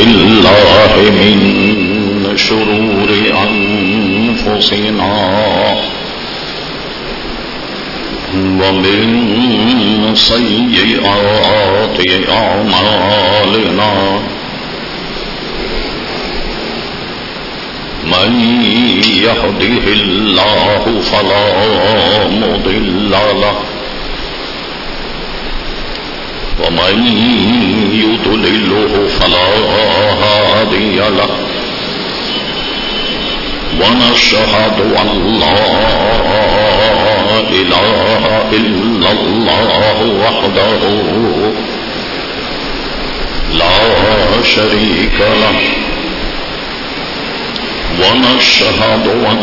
بالله من شرور أنفسنا ومن سيئات أعمالنا من يهده الله فلا مضل له ومن يضلله فلا هادي له. ونشهد أن لا إله إلا الله وحده لا شريك له. ونشهد أن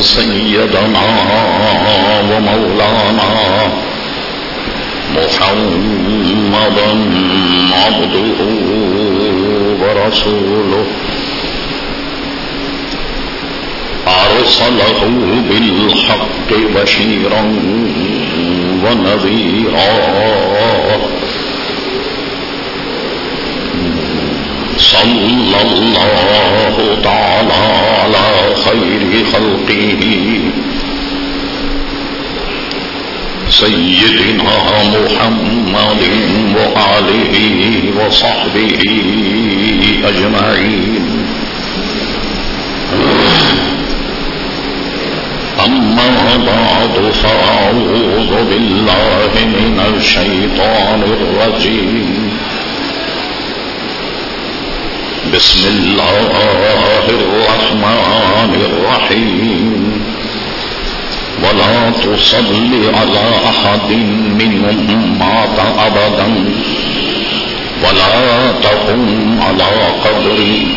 سيدنا ومولانا محمدا عبده ورسوله. أرسله بالحق بشيرا ونذيرا. صلى الله تعالى على خير خلقه. سيدنا محمد وآله وصحبه أجمعين. أما بعد فأعوذ بالله من الشيطان الرجيم. بسم الله الرحمن الرحيم. ولا تصل على أحد منهم مات أبدا. ولا تقم على قبري.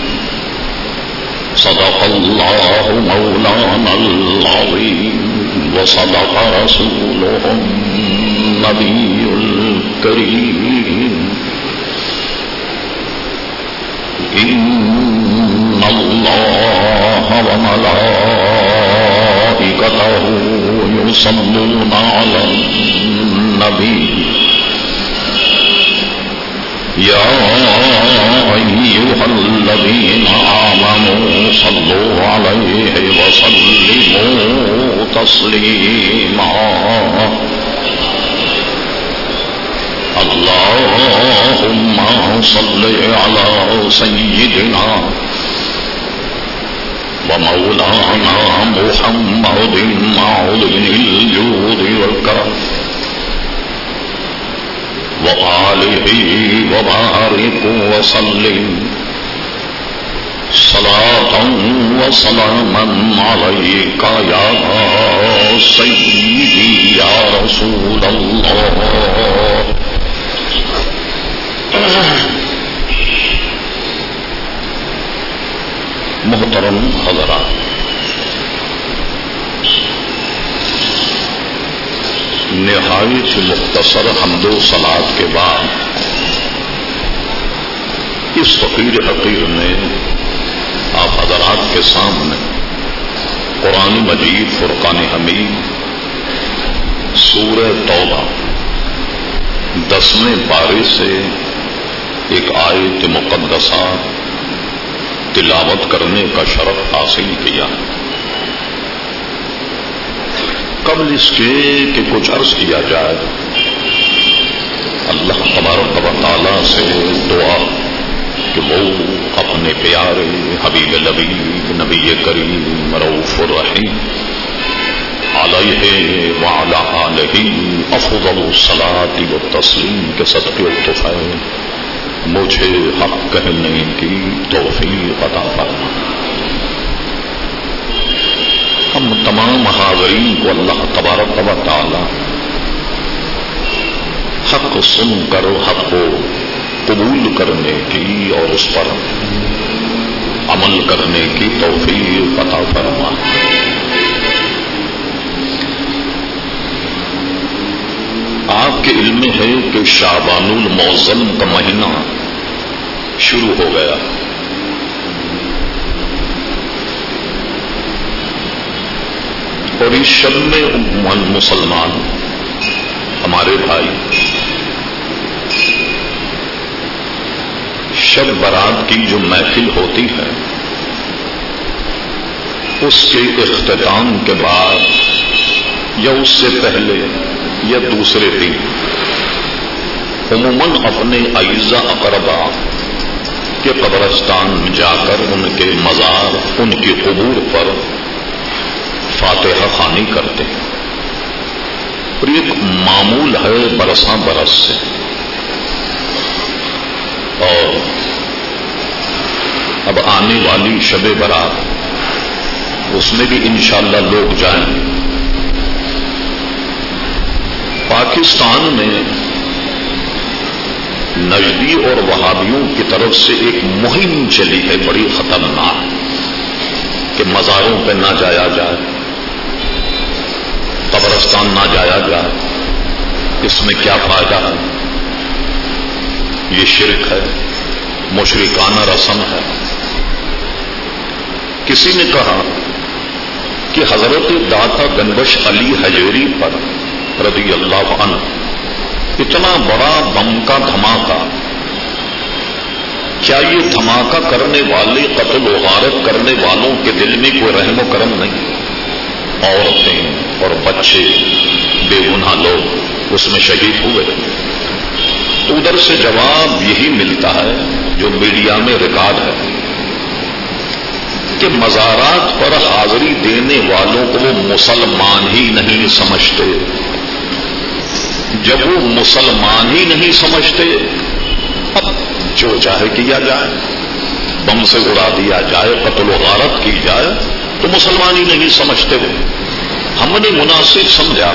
صدق الله مولانا العظيم وصدق رسوله النبي الكريم. إن الله وملائكته يصلون على النبي. يا أيها الذين آمنوا صلوا عليه وسلموا تسليما. اللهم صل على سيدنا ومولانا محمد معلن الجود والكرم وآله وبارك وسلم صلاة وسلاما عليك يا سيدي يا رسول الله محترم حضرات نہایت مختصر حمد و سلاد کے بعد اس فقیر حقیر نے آپ حضرات کے سامنے قرآن مجید، فرقان حمید، سورہ توبہ دسویں پارے سے ایک آیت مقدسہ تلاوت کرنے کا شرف حاصل کیا۔ قبل اس کے کہ کچھ عرض کیا جائے۔ اللہ تبارک و تعالیٰ سے دعا کہ وہ اپنے پیارے حبیب لبیب نبی کریم روف الرحیم، علیہ وعلا علیہ افضل الصلاة و تسلیم کے صدقے و مجھے حق کہنے کی توفیق عطا فرما ہم تمام حاضرین کو اللہ تبارک و تعالی حق سن کر حق کو قبول کرنے کی اور اس پر عمل کرنے کی توفیق عطا فرما۔ آپ کے علم ہے کہ شابان الموزن کا مہینہ شروع ہو گیا۔ اور اس شب میں مسلمان، ہمارے بھائی۔ شب برات کی جو محفل ہوتی ہے، اس کے اختتام کے بعد یا اس سے پہلے یا دوسرے دن، عموماً اپنے عیزہ اقربا کے قبرستان میں جا کر ان کے مزار، ان کی قبور پر فاتحہ خانی کرتے ہیں۔ اور ایک معمول ہے برساں برس سے۔ اور اب آنے والی شب برات، اس میں بھی انشاءاللہ لوگ جائیں۔ پاکستان میں نجدی اور وہابیوں کی طرف سے ایک مہم چلی ہے، بڑی خطرناک، کہ مزاروں پہ نہ جایا جائے۔ قبرستان نہ جایا جائے اس میں کیا فائدہ؟ ہے یہ شرک ہے، مشرکانہ رسم ہے۔ کسی نے کہا کہ حضرت داتا گنبش علی حجیری پر رضی اللہ عنہ اتنا بڑا بم کا دھماکہ، کیا یہ دھماکہ کرنے والے، قتل و غارت کرنے والوں کے دل میں کوئی رحم و کرم نہیں؟ عورتیں اور بچے بے گناہ لوگ اس میں شہید ہوئے۔ تو ادھر سے جواب یہی ملتا ہے جو میڈیا میں ریکارڈ ہے کہ مزارات پر حاضری دینے والوں کو وہ مسلمان ہی نہیں سمجھتے۔ جب وہ مسلمان ہی نہیں سمجھتے، اب جو چاہے کیا جائے، بم سے اڑا دیا جائے، قتل و غارت کی جائے، تو مسلمان ہی نہیں سمجھتے وہ۔ ہم نے مناسب سمجھا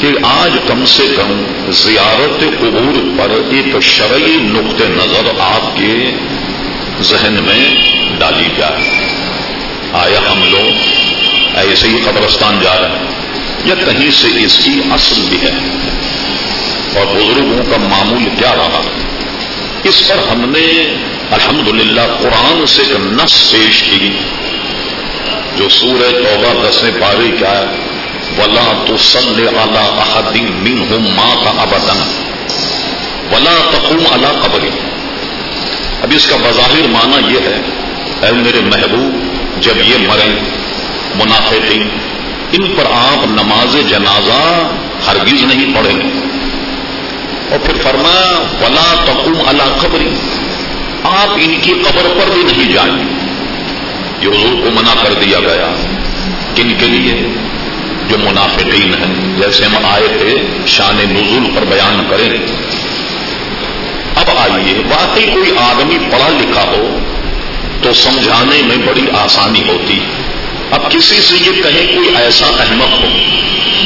کہ آج کم سے کم زیارت قبور پر ایک شرعی نقطۂ نظر آپ کے ذہن میں ڈالی جائے۔ آیا ہم لوگ ایسے ہی قبرستان جا رہے ہیں یا کہیں سے اس کی اصل بھی ہے؟ اور بزرگوں کا معمول کیا رہا؟ اس پر ہم نے الحمدللہ قرآن سے ایک نس پیش کی۔ جو سورہ توبہ دسیں پاری کیا ہے، ولا تو سل اعلی احدین من ہوں ماں کا ابدن ولا تقوم اللہ قبری اب اس کا بظاہر معنی یہ ہے، اے میرے محبوب، جب یہ مریں منافقین، ان پر آپ نماز جنازہ ہرگز نہیں پڑھیں گے۔ اور پھر فرمایا، ولا تقوم اللہ قبری آپ ان کی قبر پر بھی نہیں جائیں گے۔ یہ حضور کو منع کر دیا گیا۔ کن کے لیے؟ جو منافقین ہیں۔ جیسے ہم آئے تھے، شان نزول پر بیان کریں۔ اب آئیے، واقعی کوئی آدمی پڑھا لکھا ہو تو سمجھانے میں بڑی آسانی ہوتی۔ اب کسی سے یہ کہیں کوئی ایسا احمد ہو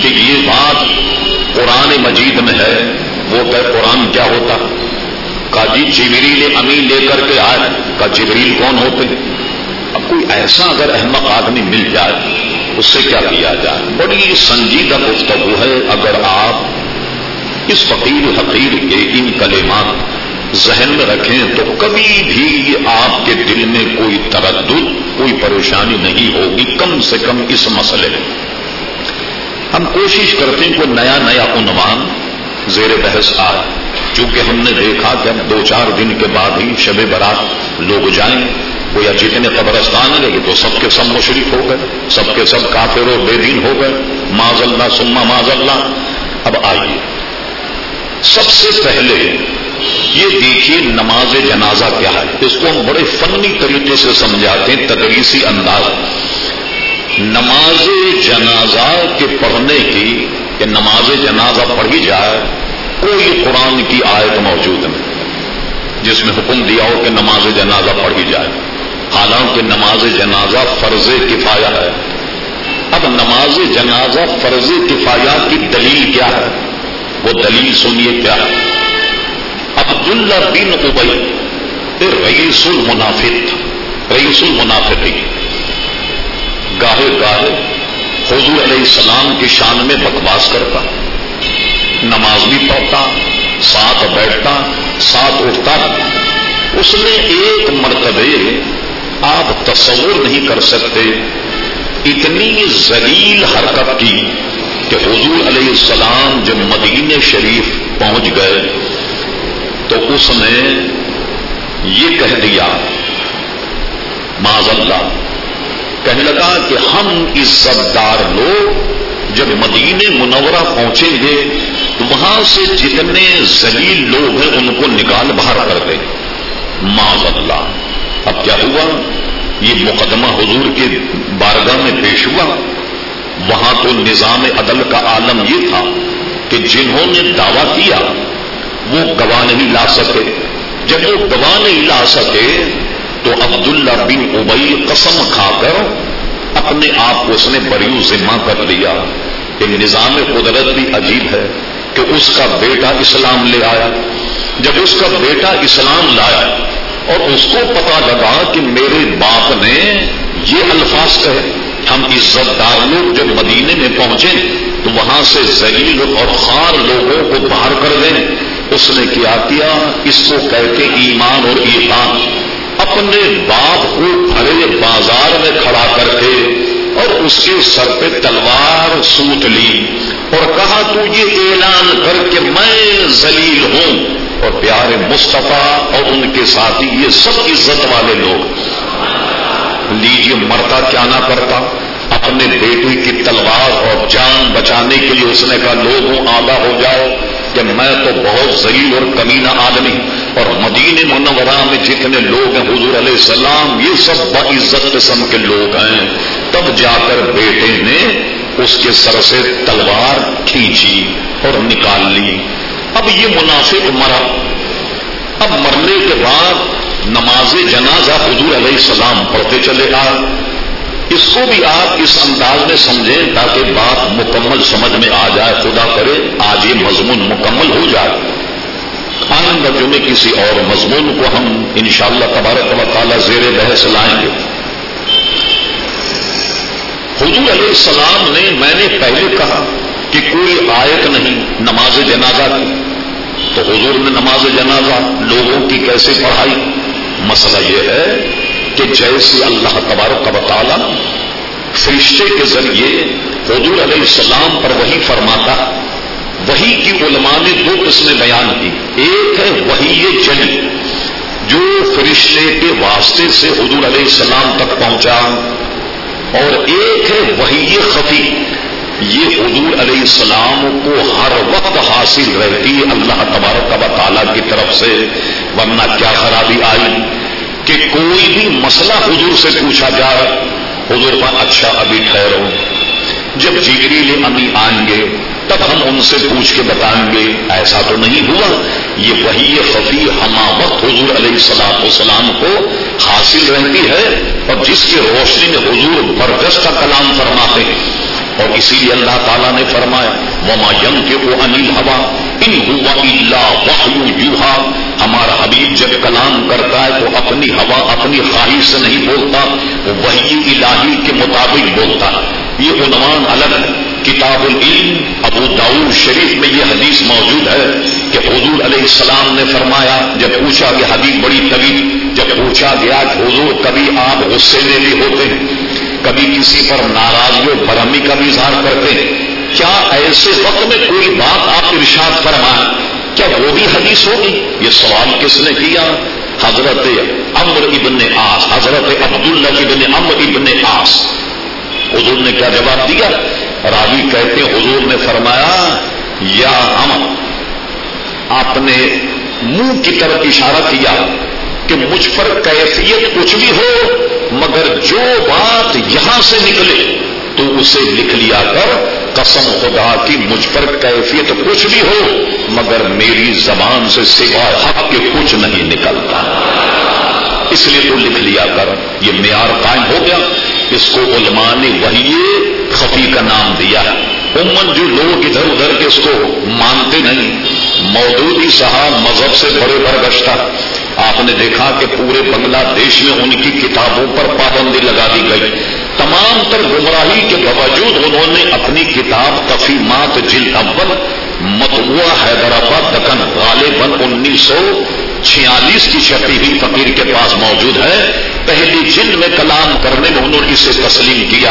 کہ یہ بات قرآن مجید میں ہے، وہ کہ قرآن کیا ہوتا؟ کا جی جبریل امی لے کر کے آئے۔ کا جبریل کون ہوتے؟ اب کوئی ایسا اگر احمد آدمی مل جائے، اس سے کیا کیا جائے؟ بڑی سنجیدہ گفتگو ہے۔ اگر آپ اس فقیر حقیر کے ان کلمات ذہن میں رکھیں تو کبھی بھی آپ کے دل میں کوئی تردد، کوئی پریشانی نہیں ہوگی۔ کم سے کم اس مسئلے میں۔ ہم کوشش کرتے ہیں کوئی نیا نیا عنوان زیر بحث آئے۔ چونکہ ہم نے دیکھا کہ اب دو چار دن کے بعد ہی شب برات لوگ جائیں۔ یا جتنے قبرستان ہیں یہ تو سب کے سب مشرف ہو گئے، سب کے سب کافر و بے دین ہو گئے۔ معذ اللہ سما معذ اللہ۔ اب آئیے۔ سب سے پہلے یہ دیکھیے نماز جنازہ کیا ہے۔ اس کو ہم بڑے فنی طریقے سے سمجھاتے ہیں، تدریسی انداز۔ نماز جنازہ کے پڑھنے کی، کہ نماز جنازہ پڑھی جائے، کوئی قرآن کی آیت موجود نہیں، جس میں حکم دیا ہو کہ نماز جنازہ پڑھی جائے۔ حالانکہ نماز جنازہ فرض کفایا ہے۔ اب نماز جنازہ فرض کفایا کی دلیل کیا ہے؟ وہ دلیل سنیے کیا ہے۔ عبداللہ بن ابئی رئیس المنافق رئیس المنافقی گاہے گاہے حضور علیہ السلام کی شان میں بکواس کرتا۔ نماز بھی پڑھتا، ساتھ بیٹھتا، ساتھ اٹھتا۔ اس نے ایک مرتبہ آپ تصور نہیں کر سکتے اتنی زلیل حرکت کی کہ حضور علیہ السلام جب مدین شریف پہنچ گئے تو اس نے یہ کہہ دیا معذ اللہ، کہنے لگا کہ ہم عزت دار لوگ جب مدینے منورہ پہنچیں گے تو وہاں سے جتنے زلیل لوگ ہیں ان کو نکال باہر کر دیں۔ معذ اللہ۔ اب کیا ہوا؟ یہ مقدمہ حضور کے بارگاہ میں پیش ہوا۔ وہاں تو نظام عدل کا عالم یہ تھا کہ جنہوں نے دعویٰ کیا، وہ گواہ نہیں لا سکے۔ جب وہ گواہ نہیں لا سکے، تو عبداللہ بن ابئی قسم کھا کر اپنے آپ کو اس نے بریو ذمہ کر لیا۔ کہ نظام قدرت بھی عجیب ہے کہ اس کا بیٹا اسلام لے آیا۔ جب اس کا بیٹا اسلام لایا اور اس کو پتا لگا کہ میرے باپ نے یہ الفاظ کہے، ہم عزت دار لوگ جب مدینے میں پہنچے تو وہاں سے زلیل اور خار لوگوں کو باہر کر دیں اس نے کیا کیا؟ اس کو کہتے ایمان اور ایمان اپنے باپ کو بھرے بازار میں کھڑا کر کے اور اس کے سر پہ تلوار سوت لی اور کہا، تو یہ اعلان کر کے میں زلیل ہوں اور پیارے مصطفیٰ اور ان کے ساتھی، یہ سب عزت والے لوگ۔ لیجیے مرتا کیا نہ کرتا، اپنے بیٹے کی تلوار اور جان بچانے کے لیے اس نے کہا، لوگوں، آگاہ ہو جاؤ کہ میں تو بہت ضریل اور کمینہ آدمی اور مدین منورہ میں جتنے لوگ ہیں، حضور علیہ السلام، یہ سب بعزت قسم کے لوگ ہیں۔ تب جا کر بیٹے نے اس کے سر سے تلوار کھینچی اور نکال لی۔ اب یہ منافق مرا۔ اب مرنے کے بعد نماز جنازہ حضور علیہ السلام پڑھتے چلے آ۔ اس کو بھی آپ اس انداز میں سمجھیں تاکہ بات مکمل سمجھ میں آ جائے، خدا کرے آج یہ مضمون مکمل ہو جائے۔ آنند میں کسی اور مضمون کو ہم انشاءاللہ تبارک و تعالیٰ زیر بحث لائیں گے۔ حضور علیہ السلام نے، میں نے پہلے کہا کہ کوئی آیت نہیں نماز جنازہ کی۔ تو حضور نے نماز جنازہ لوگوں کی کیسے پڑھائی؟ مسئلہ یہ ہے کہ جیسے اللہ تبارک و تعالی فرشتے کے ذریعے حضور علیہ السلام پر وہی فرماتا وہی کی علماء نے دو قسمیں بیان کی۔ ایک ہے وہی جلی جو فرشتے کے واسطے سے حضور علیہ السلام تک پہنچا، اور ایک ہے وہی خفی۔ یہ حضور علیہ السلام کو ہر وقت حاصل رہتی اللہ تبارک و تعالیٰ کی طرف سے، ورنہ کیا خرابی آئی کہ کوئی بھی مسئلہ حضور سے پوچھا جائے، حضور کا اچھا ابھی ٹھہرو جب جگریل امی آئیں گے، تب ہم ان سے پوچھ کے بتائیں گے، ایسا تو نہیں ہوا۔ یہ وہی خفی ہما وقت حضور علیہ السلام وسلام کو حاصل رہتی ہے اور جس کی روشنی میں حضور برگش کا کلام فرماتے ہیں۔ اور اسی لیے اللہ تعالیٰ نے فرمایا مما یم کے وہ انل ہوا ان ہوا اللہ یوہا ہمارا حبیب جب کلام کرتا ہے تو اپنی ہوا اپنی خواہش سے نہیں بولتا وہ وہی الہی کے مطابق بولتا یہ عنوان الگ ہے۔ کتاب العلم، ابو داؤد شریف میں یہ حدیث موجود ہے کہ حضور علیہ السلام نے فرمایا، جب پوچھا کہ حدیث بڑی طویل جب پوچھا گیا کہ حضور کبھی آپ غصے میں بھی ہوتے ہیں؟ کبھی کسی پر ناراضگی اور برہمی کا بھی اظہار کرتے ہیں۔ کیا ایسے وقت میں کوئی بات آپ ارشاد فرمائیں؟ کیا وہ بھی حدیث ہوگی؟ یہ سوال کس نے کیا؟ حضرت امر ابن آس حضرت عبداللہ ابن امر ابن آس حضور نے کیا جواب دیا؟ راوی کہتے حضور نے فرمایا، یا ہم آپ نے منہ کی طرف اشارہ کیا۔ کہ مجھ پر کیفیت کچھ بھی ہو، مگر جو بات یہاں سے نکلے، تو اسے لکھ لیا کر، قسم خدا کی مجھ پر کیفیت کچھ بھی ہو، مگر میری زبان سے سوا حق کے کچھ نہیں نکلتا۔ اس لیے تو لکھ لیا کر، یہ معیار قائم ہو گیا۔ اس کو علماء نے وہی خفی کا نام دیا عموماً جو لوگ ادھر ادھر کے اس کو مانتے نہیں، مودودی صاحب مذہب سے بڑے برگشتہ۔ آپ نے دیکھا کہ پورے بنگلہ دیش میں ان کی کتابوں پر پابندی لگا دی گئی۔ تمام تر گمراہی کے باوجود انہوں نے اپنی کتاب کفی مات جل اول متوا حیدرآباد، دکن غالباً انیس سو چھیالیس کی چھپی ہوئی فقیر کے پاس موجود ہے۔ پہلی جلد میں کلام کرنے میں انہوں نے اسے تسلیم کیا۔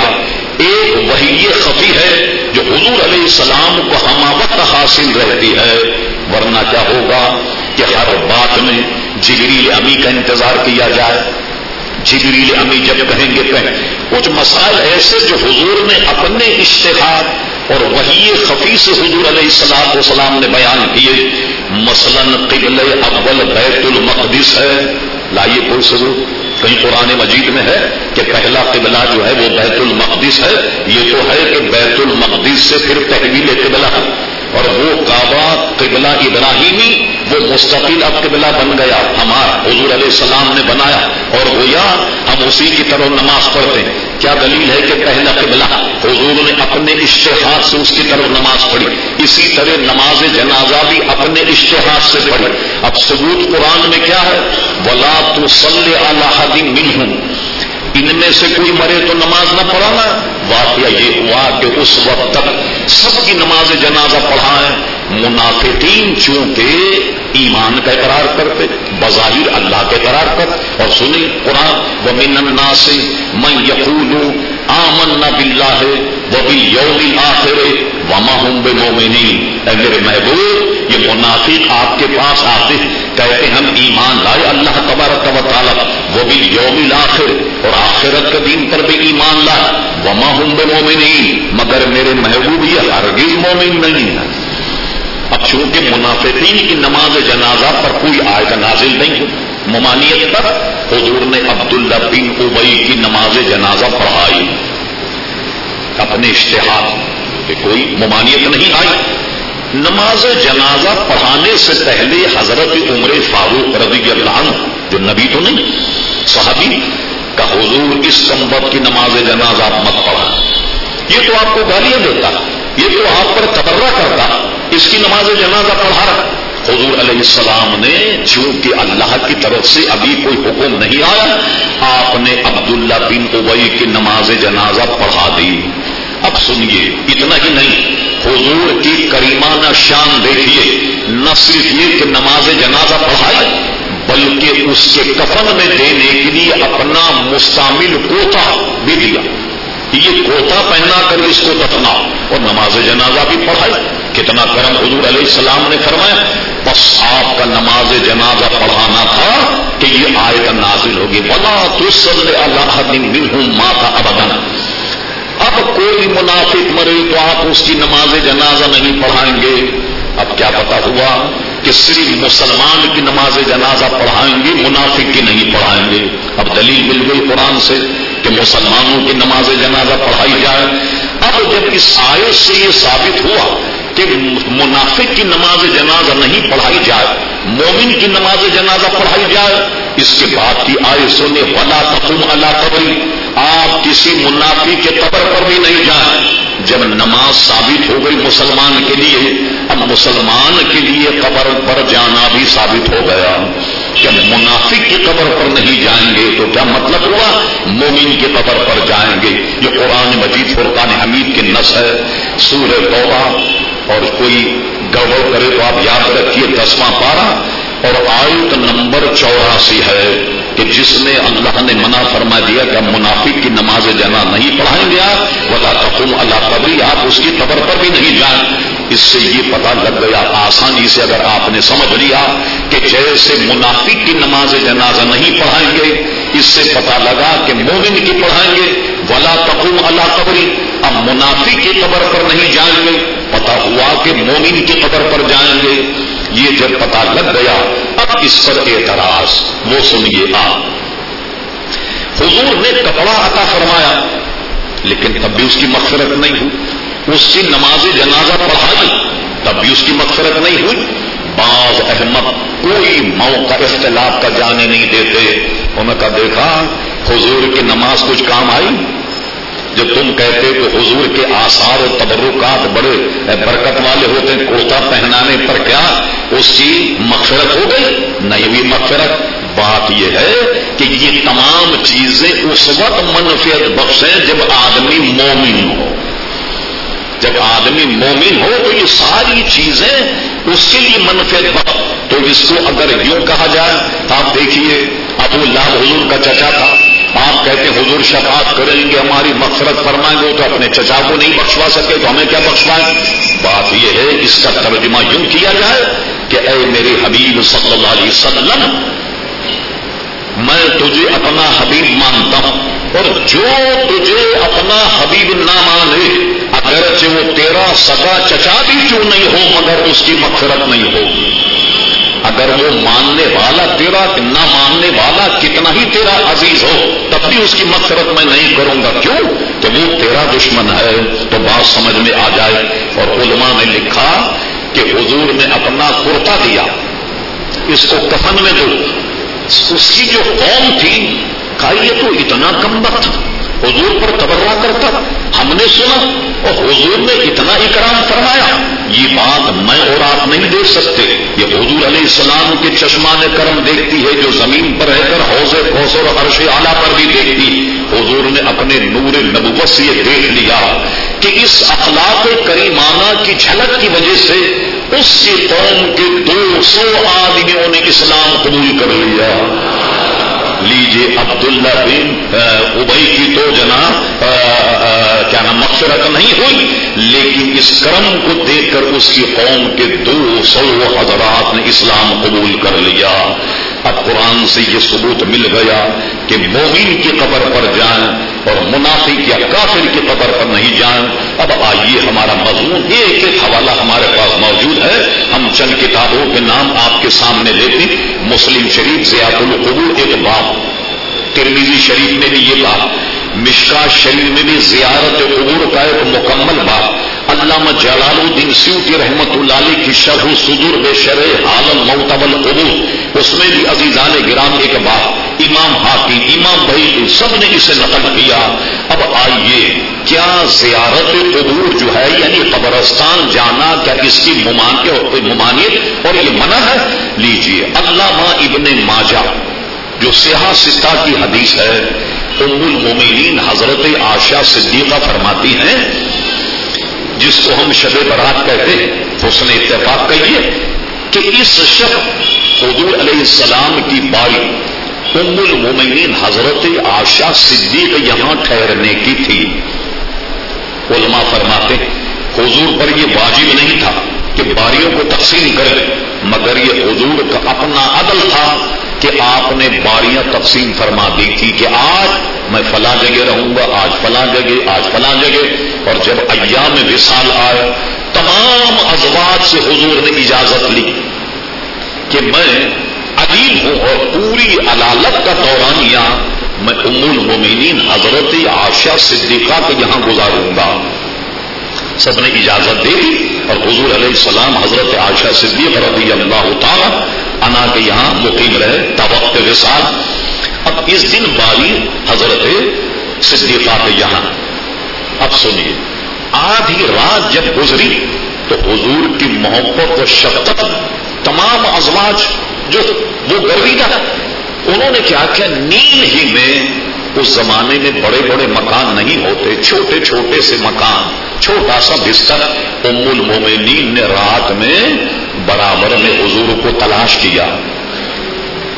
ایک وہی خفی ہے جو حضور علیہ السلام کو ہماوت حاصل رہتی ہے۔ ورنہ کیا ہوگا کہ ہر بات میں جبریل امی کا انتظار کیا جائے۔ جبریل امی جب کہیں گے، کہیں۔ کچھ مسائل ایسے جو حضور نے اپنے اشتہار اور وہی خفیص حضور علیہ السلام والسلام نے بیان کیے۔ مثلا قبل اول بیت المقدس ہے۔ لائیے کوئی سبوت کہیں قرآن مجید میں ہے کہ پہلا قبلہ جو ہے وہ بیت المقدس ہے؟ یہ تو ہے کہ بیت المقدس سے پھر تحویل قبلہ۔ ہے اور وہ کعبہ قبلہ ابراہیمی وہ مستقل اب قبلہ بن گیا ہمارا حضور علیہ السلام نے بنایا، اور گویا ہم اسی کی طرح نماز پڑھتے ہیں۔ کیا دلیل ہے کہ پہلا قبلہ حضور نے اپنے اشتہار سے اس کی طرف نماز پڑھی؟ اسی طرح نماز جنازہ بھی اپنے اشتہار سے پڑھی۔ اب ثبوت قرآن میں کیا ہے؟ بلا تو سل اللہ من ہوں ان میں سے کوئی مرے تو نماز نہ پڑھانا۔ واقعہ یہ ہوا کہ اس وقت تک سب کی نماز جنازہ پڑھائیں منافقین چونکہ ایمان کا اقرار کرتے، بظاہر اللہ کے قرار کر اور سنی قرآن و من الناس من یقول آمن باللہ ہے وہ بھی یوم آخر وما ہوں بے مومنین اے میرے محبوب، یہ منافق آپ کے پاس آتے کہتے ہم ایمان لائے اللہ تبارک و تعالی وہ بھی یوم آخر اور آخرت کے دین پر بھی ایمان لا وما ہوں بے مومنین مگر میرے محبوب یہ ہرگز مومن نہیں ہے۔ اب چونکہ منافقین کی نماز جنازہ پر کوئی آیت نازل نہیں ہے ممانیت پر حضور نے عبداللہ بن ابئی کی نماز جنازہ پڑھائی۔ اپنے اشتہار کہ کوئی ممانیت نہیں آئی۔ نماز جنازہ پڑھانے سے پہلے حضرت عمر فاروق رضی اللہ عنہ، جو نبی تو نہیں، صحابی، کا حضور اس سمبت کی نماز جنازہ مت پڑھا۔ یہ تو آپ کو گالیاں دیتا، یہ تو آپ پر تبرہ کرتا۔ اس کی نماز جنازہ پڑھا رہا حضور علیہ السلام نے چونکہ اللہ کی طرف سے ابھی کوئی حکم نہیں آیا، آپ نے عبداللہ بن ابئی کی نماز جنازہ پڑھا دی۔ اب سنیے، اتنا ہی نہیں، حضور کی کریمانہ شان دیکھیے۔ نہ صرف یہ کہ نماز جنازہ پڑھائی، بلکہ اس کے کفن میں دینے کے لیے اپنا مستعمل کوتا بھی دیا۔ یہ کوتا پہنا کر اس کو دفنا اور نماز جنازہ بھی پڑھائی۔ کتنا کرم حضور علیہ السلام نے فرمایا، بس آپ کا نماز جنازہ پڑھانا تھا کہ یہ آیت نازل ہوگی۔ بلا تو سب اللہ دن ہوں ماں کا ابدن اب کوئی منافق مرے تو آپ اس کی نماز جنازہ نہیں پڑھائیں گے۔ اب کیا پتا ہوا کہ صرف مسلمان کی نماز جنازہ پڑھائیں گے، منافق کی نہیں پڑھائیں گے۔ اب دلیل مل گئی قرآن سے کہ مسلمانوں کی نماز جنازہ پڑھائی جائے۔ اب جب اس آیت سے یہ ثابت ہوا کہ منافق کی نماز جنازہ نہیں پڑھائی جائے، مومن کی نماز جنازہ پڑھائی جائے، اس کے بعد کی آئے سونے ولا تقم اللہ قبری آپ کسی منافی کے قبر پر بھی نہیں جائیں۔ جب نماز ثابت ہو گئی مسلمان کے لیے، اب مسلمان کے لیے قبر پر جانا بھی ثابت ہو گیا۔ جب منافق کی قبر پر نہیں جائیں گے، تو کیا مطلب ہوا؟ مومن کی قبر پر جائیں گے۔ یہ قرآن مجید فرقان حمید کی نس ہے، سورہ توبہ۔ اور کوئی گڑبڑ کرے تو آپ یاد رکھیے دسواں پارا اور آیت نمبر چوراسی ہے کہ جس نے اللہ نے منع فرما دیا کہ منافق کی نماز جنا نہیں پڑھائیں گے آپ، ولا تقم اللہ قبری آپ اس کی قبر پر بھی نہیں جائیں۔ اس سے یہ پتا لگ گیا آسانی سے اگر آپ نے سمجھ لیا کہ جیسے منافق کی نماز جنازہ نہیں پڑھائیں گے، اس سے پتا لگا کہ مومن کی پڑھائیں گے۔ ولا تقوم اللہ قبری اب منافق کی قبر پر نہیں جائیں گے۔ پتا ہوا کہ مومن کی قبر پر جائیں گے۔ یہ جب پتا لگ گیا، اب اس پر اعتراض۔ وہ سنیے آپ۔ حضور نے کپڑا عطا فرمایا، لیکن تب بھی اس کی مغفرت نہیں ہوئی۔ اس کی نماز جنازہ پڑھائی، تب بھی اس کی مغفرت نہیں ہوئی۔ بعض احمد کوئی موقع اختلاف کا جانے نہیں دیتے۔ انہوں نے کہا، دیکھا، حضور کی نماز کچھ کام آئی۔ جب تم کہتے کہ حضور کے آثار و تبرکات بڑے برکت والے ہوتے ہیں، کرتا پہنانے پر کیا؟ اس کی مغفرت ہو گئی؟ نہیں بھی مغفرت۔ بات یہ ہے کہ یہ تمام چیزیں اس وقت منفیت بخشیں جب آدمی مومن ہو۔ جب آدمی مومن ہو تو یہ ساری چیزیں اس کے لیے منفیت بخش تو اس کو اگر یوں کہا جائے، آپ دیکھیے، ابو اللہ حضور کا چچا تھا۔ آپ کہتے ہیں حضور شفاعت کریں گے، ہماری مقصرت فرمائیں گے تو اپنے چچا کو نہیں بخشوا سکے، تو ہمیں کیا بخشوائیں؟ بات یہ ہے، اس کا ترجمہ یوں کیا جائے کہ اے میرے حبیب صلی اللہ علیہ وسلم تجھے اپنا حبیب مانتا ہوں اور جو تجھے اپنا حبیب نہ مانے، اگرچہ وہ تیرا سگا چچا بھی کیوں نہیں ہو، مگر اس کی مغفرت نہیں ہوگی۔ اگر وہ ماننے والا تیرا، نہ ماننے والا کتنا ہی تیرا عزیز ہو، تب بھی اس کی مغفرت میں نہیں کروں گا۔ کیوں؟ کہ وہ تیرا دشمن ہے، تو بات سمجھ میں آ جائے۔ اور علماء نے لکھا کہ حضور نے اپنا کرتا دیا۔ اس کو کفن میں دو۔ اس کی جو قوم تھی کہا یہ تو اتنا کم وقت۔ حضور پر تبرہ کرتا ہم نے سنا اور حضور نے اتنا اکرام فرمایا، یہ بات میں اور آپ نہیں دیکھ سکتے۔ یہ حضور علیہ السلام کے چشمان کرم دیکھتی ہے جو زمین پر رہ کر حوض کوثر اور عرش اعلیٰ پر بھی دیکھتی۔ حضور نے اپنے نور نبوت سے یہ دیکھ لیا کہ اس اخلاق کریمانہ کی جھلک کی وجہ سے اس قوم کے دو سو آدمیوں نے اسلام قبول کر لیا۔ لیجیے عبداللہ بن ابئی کی تو جنا کیا نام مقصرت نہیں ہوئی، لیکن اس کرم کو دیکھ کر اس کی قوم کے دو سو حضرات نے اسلام قبول کر لیا۔ اب قرآن سے یہ ثبوت مل گیا کہ مومن کی قبر پر جائیں اور منافق یا کافر کی قبر پر نہیں جائیں اب آئیے ہمارا مضمون، ایک ایک حوالہ ہمارے پاس موجود ہے۔ ہم چند کتابوں کے نام آپ کے سامنے لیتے مسلم شریف زیاد القبول ایک باب ترمیزی شریف میں بھی یہ بات مشکا شریف میں بھی زیارت عبور کا ایک مکمل بات علامہ جلال الدین سیوتی رحمت اللہ علیہ کی شرح صدور بے شرح عالم معتبل عبور اس میں بھی عزیزان گرام ایک بات امام حاکی امام بھائی سب نے اسے نقل کیا۔ اب آئیے، کیا زیارت عبور جو ہے یعنی قبرستان جانا، کیا اس کی ممانعت اور یہ منع ہے؟ لیجیے علامہ ابن ماجہ۔ جو سیاح ستا کی حدیث ہے، ام المومنین حضرت آشا صدیقہ فرماتی ہیں، جس کو ہم شب برات کہتے ہیں، اس نے اتفاق کہیے کہ اس شب حضور علیہ السلام کی باری ام المومنین حضرت آشا صدیق یہاں ٹھہرنے کی تھی۔ علماء فرماتے حضور پر یہ واجب نہیں تھا کہ باریوں کو تقسیم کرے، مگر یہ حضور کا اپنا عدل تھا۔ کہ آپ نے باریاں تقسیم فرما دی تھی کہ آج میں فلاں جگہ رہوں گا، آج فلاں جگہ، آج فلاں جگہ۔ اور جب ایام میں وصال آئے، تمام ازواج سے حضور نے اجازت لی کہ میں عجیب ہوں اور پوری علالت کا دورانیہ میں ام المومنین حضرت آشا صدیقہ کو یہاں گزاروں گا۔ سب نے اجازت دے دی اور حضور علیہ السلام حضرت عائشہ صدیق رضی اللہ تعالی انا کے یہاں مقیم رہے، توقع کے ساتھ۔ اب اس دن باری حضرت صدیقہ کے یہاں۔ اب سنیے، آدھی رات جب گزری تو حضور کی محبت و شفقت، تمام ازواج جو وہ گرویدہ، انہوں نے کیا کیا نیند ہی میں اس زمانے میں بڑے بڑے مکان نہیں ہوتے، چھوٹے چھوٹے سے مکان، چھوٹا سا بستر۔ ام المومنین نے رات میں برابر میں حضور کو تلاش کیا۔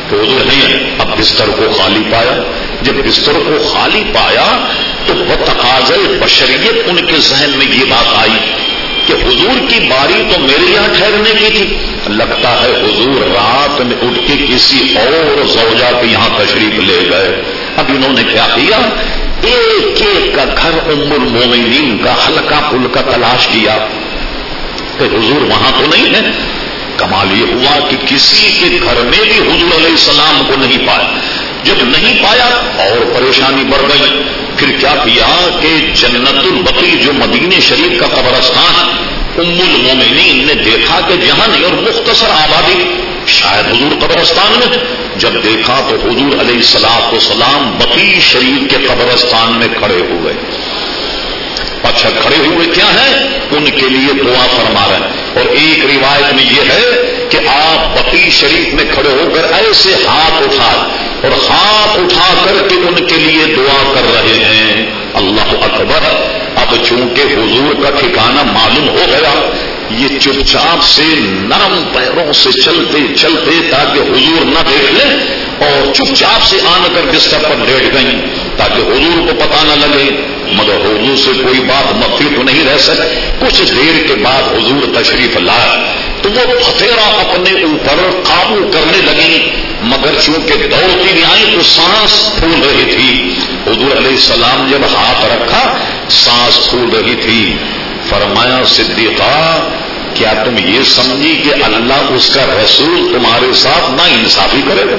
تو حضور نہیں اب بستر کو خالی پایا۔ جب بستر کو خالی پایا تو وہ تقاض بشریت ان کے ذہن میں یہ بات آئی کہ حضور کی باری تو میرے یہاں ٹھہرنے کی تھی۔ لگتا ہے حضور رات میں اٹھ کے کسی اور زوجا کے یہاں تشریف لے گئے۔ اب انہوں نے کیا کیا؟ ایک ایک کا گھر ام المومنین کا ہلکا پھلکا تلاش کیا۔ کہ حضور وہاں تو نہیں ہے کمال یہ ہوا کہ کسی کے گھر میں بھی حضور علیہ السلام کو نہیں پایا۔ جب نہیں پایا اور پریشانی بڑھ گئی۔ پھر کیا کیا کہ جنت البقی جو مدینہ شریف کا قبرستان ام المومنین نے دیکھا کہ جہاں نہیں اور مختصر آبادی شاید حضور قبرستان میں۔ جب دیکھا تو حضور علیہ السلام کو سلام بقی شریف کے قبرستان میں کھڑے ہو گئے۔ اچھا کھڑے ہوئے کیا ہیں؟ ان کے لیے دعا فرما رہے ہیں۔ اور ایک روایت میں یہ ہے کہ آپ بقی شریف میں کھڑے ہو کر ایسے ہاتھ اٹھا اور ہاتھ اٹھا کر کے ان کے لیے دعا کر رہے ہیں۔ اللہ اکبر، اب چونکہ حضور کا ٹھکانہ معلوم ہو گیا یہ چپ چاپ سے نرم پیروں سے چلتے چلتے تاکہ حضور نہ دیکھ لیں اور چپ چاپ سے آن کر بستر پر لیٹ گئی تاکہ حضور کو پتا نہ لگے۔ مگر حضور سے کوئی بات مفی تو نہیں رہ سکے کچھ دیر کے بعد حضور تشریف لا۔ تو وہ پھتےرا اپنے اوپر قابو کرنے لگی مگر چونکہ دوڑتی بھی آئی تو سانس پھول رہی تھی۔ حضور علیہ السلام جب ہاتھ رکھا، سانس پھول رہی تھی۔ فرمایا صدیقہ، کیا تم یہ سمجھی کہ اللہ اس کا رسول تمہارے ساتھ نہ انصافی کرے گا؟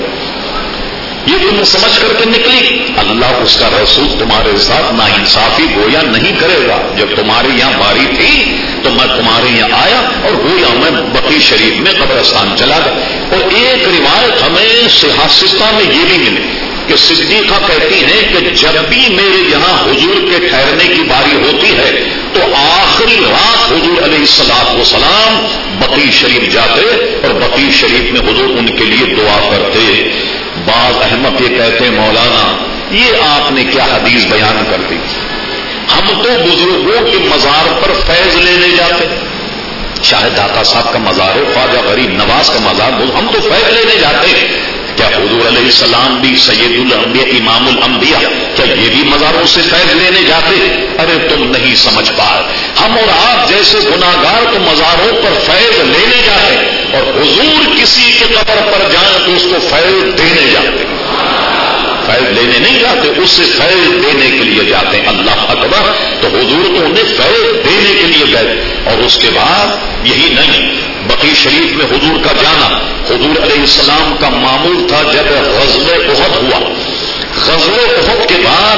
یہ تم سمجھ کر کے نکلی۔ اللہ اس کا رسول تمہارے ساتھ نا انصافی گویا نہیں کرے گا۔ جب تمہارے یہاں باری تھی تو میں تمہارے یہاں آیا اور گویا میں بقی شریف میں قبرستان چلا گیا۔ اور ایک روایت ہمیں سیاستہ میں یہ بھی ملی۔ کہ صدیقہ کہتی ہیں کہ جب بھی میرے یہاں حضور کے ٹھہرنے کی باری ہوتی ہے تو آخری رات حضور علیہ السلام و سلام بقی شریف جاتے اور بقی شریف میں حضور ان کے لیے دعا کرتے۔ بعض احمد یہ کہتے مولانا، یہ آپ نے کیا حدیث بیان کر دی؟ ہم تو بزرگوں کے مزار پر فیض لینے جاتے۔ شاید داتا صاحب کا مزار ہو خواجہ غریب نواز کا مزار ہو ہم تو فیض لینے جاتے۔ کیا حضور علیہ السلام بھی سید الانبیاء، امام الانبیاء، کیا یہ بھی مزاروں سے فیض لینے جاتے؟ ارے تم نہیں سمجھ پا ہم اور آپ جیسے گناگار تو مزاروں پر فیض لینے جاتے اور حضور کسی کے قبر پر جائیں تو اس کو فیض دینے جاتے فیض لینے نہیں جاتے، اس سے فیض دینے کے لیے جاتے ہیں۔ اللہ اکبر، تو حضور تو انہیں فیض دینے کے لیے گئے اور اس کے بعد یہی نہیں۔ بقی شریف میں حضور کا جانا، حضور علیہ السلام کا معمول تھا جب غزل عہد ہوا۔ غزل عہد کے بعد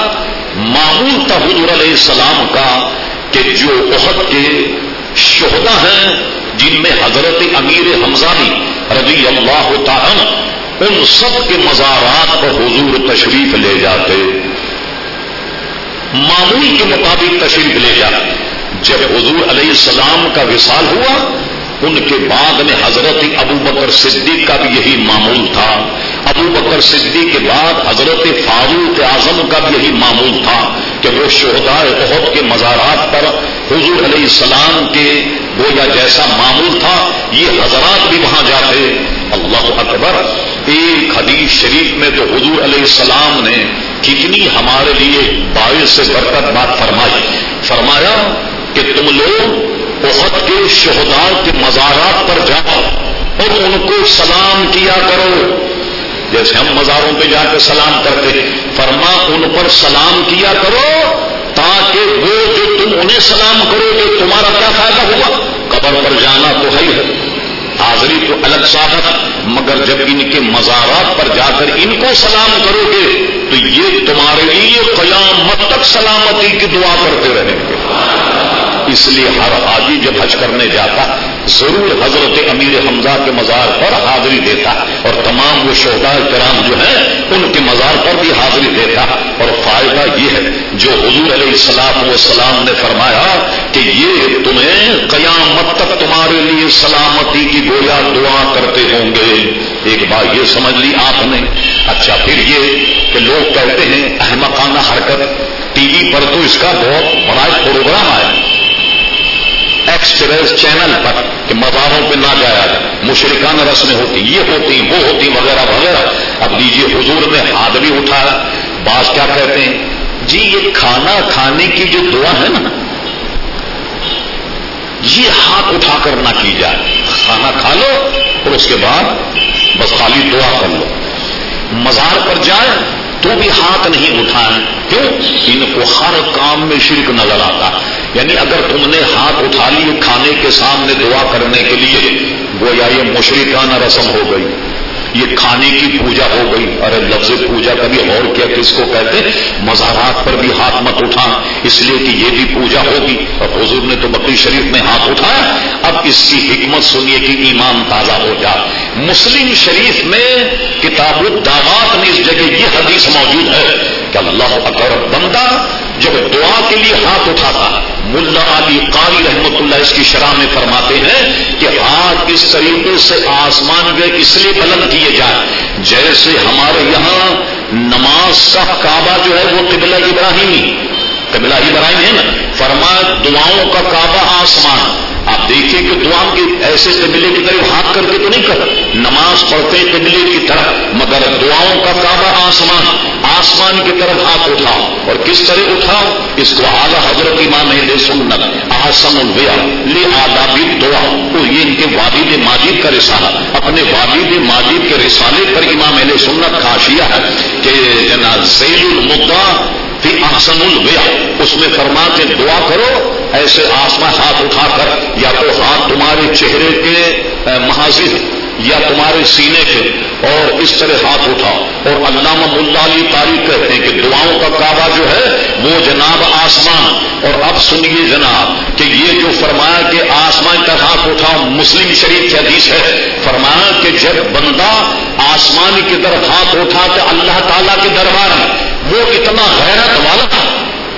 معمول تھا حضور علیہ السلام کا کہ جو عہد کے شہدا ہیں، جن میں حضرت امیر حمزہ بھی رضی اللہ تعالی ان سب کے مزارات پر حضور تشریف لے جاتے۔ معمول کے مطابق تشریف لے جاتے۔ جب حضور علیہ السلام کا وصال ہوا ان کے بعد میں حضرت ابو بکر صدیق کا بھی یہی معمول تھا۔ ابو بکر صدیق کے بعد حضرت فاروق اعظم کا بھی یہی معمول تھا کہ وہ شہداء عہد کے مزارات پر حضور علیہ السلام کے گویا جیسا معمول تھا۔ یہ حضرات بھی وہاں جاتے۔ اللہ اکبر۔ ایک حدیث شریف میں تو حضور علیہ السلام نے کتنی ہمارے لیے باعث سے برکت بات فرمائی۔ فرمایا کہ تم لوگ بہت کے شہداء کے مزارات پر جاؤ اور ان کو سلام کیا کرو۔ جیسے ہم مزاروں پہ جا کے سلام کرتے فرما ان پر سلام کیا کرو تاکہ وہ جو تم انہیں سلام کرو گے، تمہارا کیا فائدہ ہوا؟ قبر پر جانا تو ہے حاضری تو الگ ساتھ مگر جب ان کے مزارات پر جا کر ان کو سلام کرو گے، تو یہ تمہارے لیے قیامت تک سلامتی کی دعا کرتے رہیں گے۔ اس لیے ہر حاجی جب حج کرنے جاتا، ضرور حضرت امیر حمزہ کے مزار پر حاضری دیتا اور تمام وہ شہدا کرام جو ہیں، ان کے مزار پر بھی حاضری دیتا۔ اور فائدہ یہ ہے، جو حضور علیہ السلام وسلام نے فرمایا کہ یہ تمہیں قیامت تک تمہارے لیے سلامتی کی گویا دعا کرتے ہوں گے۔ ایک بار یہ سمجھ لی آپ نے۔ اچھا پھر یہ کہ لوگ کہتے ہیں، احمقانہ حرکت، ٹی وی پر تو اس کا بہت بڑا پروگرام آیا۔ ایکسپریس چینل پر کہ مزاروں پہ نہ جایا جائے مشرقان رسمیں ہوتی، یہ ہوتی، وہ ہوتی، وغیرہ وغیرہ۔ اب لیجیے حضور نے ہاتھ بھی اٹھایا۔ بعض کیا کہتے ہیں؟ جی یہ کھانا کھانے کی جو دعا ہے نا، یہ ہاتھ اٹھا کر نہ کی جائے۔ کھانا کھا لو اور اس کے بعد بس خالی دعا کر لو۔ مزار پر جائے تو بھی ہاتھ نہیں اٹھائیں۔ کیوں؟ ان کو ہر کام میں شرک نظر آتا۔ یعنی اگر تم نے ہاتھ اٹھا لیے کھانے کے سامنے دعا کرنے کے لیے، گویا یہ مشرقانہ رسم ہو گئی، یہ کھانے کی پوجا ہو گئی۔ ارے لفظ پوجا کبھی اور کیا کس کو کہتے مزارات پر بھی ہاتھ مت اٹھا، اس لیے کہ یہ بھی پوجا ہوگی۔ اور حضور نے تو بکری شریف میں ہاتھ اٹھایا، اب اس کی حکمت سنیے کہ ایمان تازہ ہو جائے مسلم شریف میں کتاب الدعوات میں اس جگہ یہ حدیث موجود ہے کہ اللہ اکبر بندہ جب دعا کے لیے ہاتھ اٹھاتا ملا علی قاری رحمت اللہ اس کی شرح میں فرماتے ہیں کہ ہاتھ اس طریقے سے آسمان میں اس لیے بلند کیے جائیں جیسے ہمارے یہاں نماز کا کعبہ جو ہے وہ قبلہ ابراہیمی، قبلہ ابراہیم ہے نا۔ فرما دعاؤں کا کعبہ آسمان۔ دیکھیے کہ دعا کے ایسے قبلے کی طرف ہاتھ کر کے تو نہیں کر، نماز پڑھتے قبلے کی طرف مگر دعاؤں کا کعبہ آسمان آسمان کی طرف ہاتھ اٹھاؤ۔ اور کس طرح اٹھاؤ؟ اس کو اعلیٰ حضرت امام دے سنت، آسم الویا، لے آدابی دعا تو یہ ان کے والد ماجد کا رسالہ، اپنے والد ماجد کے رسالے پر امام اہل سنت کا آشیا ہے کہ جناب زیل المدا فی احسن الویا اس میں فرما کے دعا کرو، ایسے آسمان ہاتھ اٹھا کر، یا تو ہاتھ تمہارے چہرے کے محاذر یا تمہارے سینے کے، اور اس طرح ہاتھ اٹھاؤ۔ اور علامہ ملا علی تاریخ کہتے ہیں کہ دعاؤں کا کعبہ جو ہے، وہ جناب آسمان اور اب سنیے جناب، کہ یہ جو فرمایا کہ آسمان کا ہاتھ اٹھاؤ، مسلم شریف کی حدیث ہے، فرمایا کہ جب بندہ آسمان کی طرف ہاتھ اٹھا تو اللہ تعالیٰ کے دربار میں وہ اتنا غیرت والا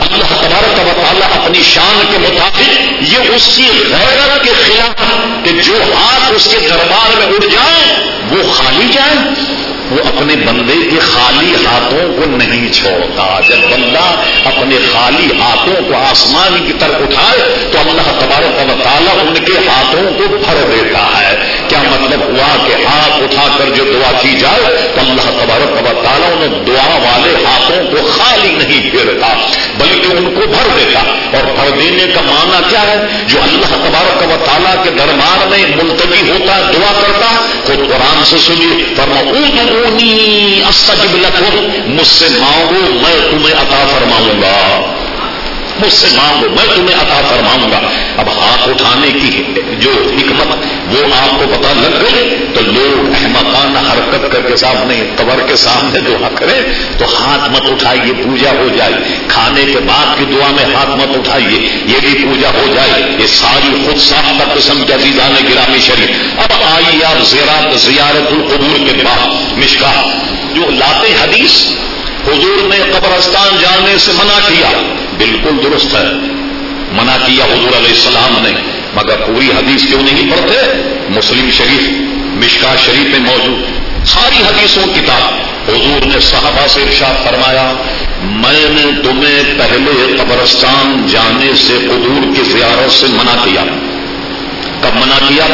اللہ تبارک و تعالیٰ اپنی شان کے مطابق یہ اس کی غیرت کے خلاف کہ جو ہاتھ اس کے دربار میں اڑ جائے وہ خالی جائے۔ وہ اپنے بندے کے خالی ہاتھوں کو نہیں چھوڑتا۔ جب بندہ اپنے خالی ہاتھوں کو آسمان کی طرف اٹھائے تو اللہ تبارک و تعالیٰ ان کے ہاتھوں کو بھر دیتا ہے۔ کیا مطلب ہوا کہ ہاتھ اٹھا کر جو دعا کی جائے تو اللہ تبارک و تعالیٰ ان دعا والے ہاتھوں کو خالی نہیں پھیرتا، بلکہ ان کو بھر دیتا۔ اور بھر دینے کا معنی کیا ہے؟ جو اللہ تبارک و تعالیٰ کے دربار میں ملتوی ہوتا ہے دعا کرتا، خود قرآن سے سنیے دونی استجب لکم مجھ سے مانگو میں تمہیں عطا فرماؤں گا۔ مجھ سے مانگو میں تمہیں عطا فرماؤں گا۔ اب ہاتھ اٹھانے کی جو حکمت، وہ آپ کو پتا لگ گئی تو لوگ احمدانہ حرکت کر کے سامنے، قبر کے سامنے دعا کرے تو ہاتھ مت اٹھائیے، پوجا ہو جائے۔ کھانے کے بعد کی دعا میں ہاتھ مت اٹھائیے، یہ بھی پوجا ہو جائے۔ یہ ساری خود ساختہ قسم کے عزیزان گرامی شریف۔ اب آئیے آپ زیارت زیارت القبور کے بعد۔ مشکا، جو لاتے حدیث، حضور نے قبرستان جانے سے منع کیا۔ بالکل درست ہے۔ منع کیا حضور علیہ السلام نے، مگر پوری حدیث کیوں نہیں پڑھتے؟ مسلم شریف، مشکا شریف میں موجود۔ ساری حدیثوں کتاب۔ حضور نے صحابہ سے ارشاد فرمایا، میں نے تمہیں پہلے قبرستان جانے سے حضور کی زیارت سے منع کیا۔ کب منع کیا؟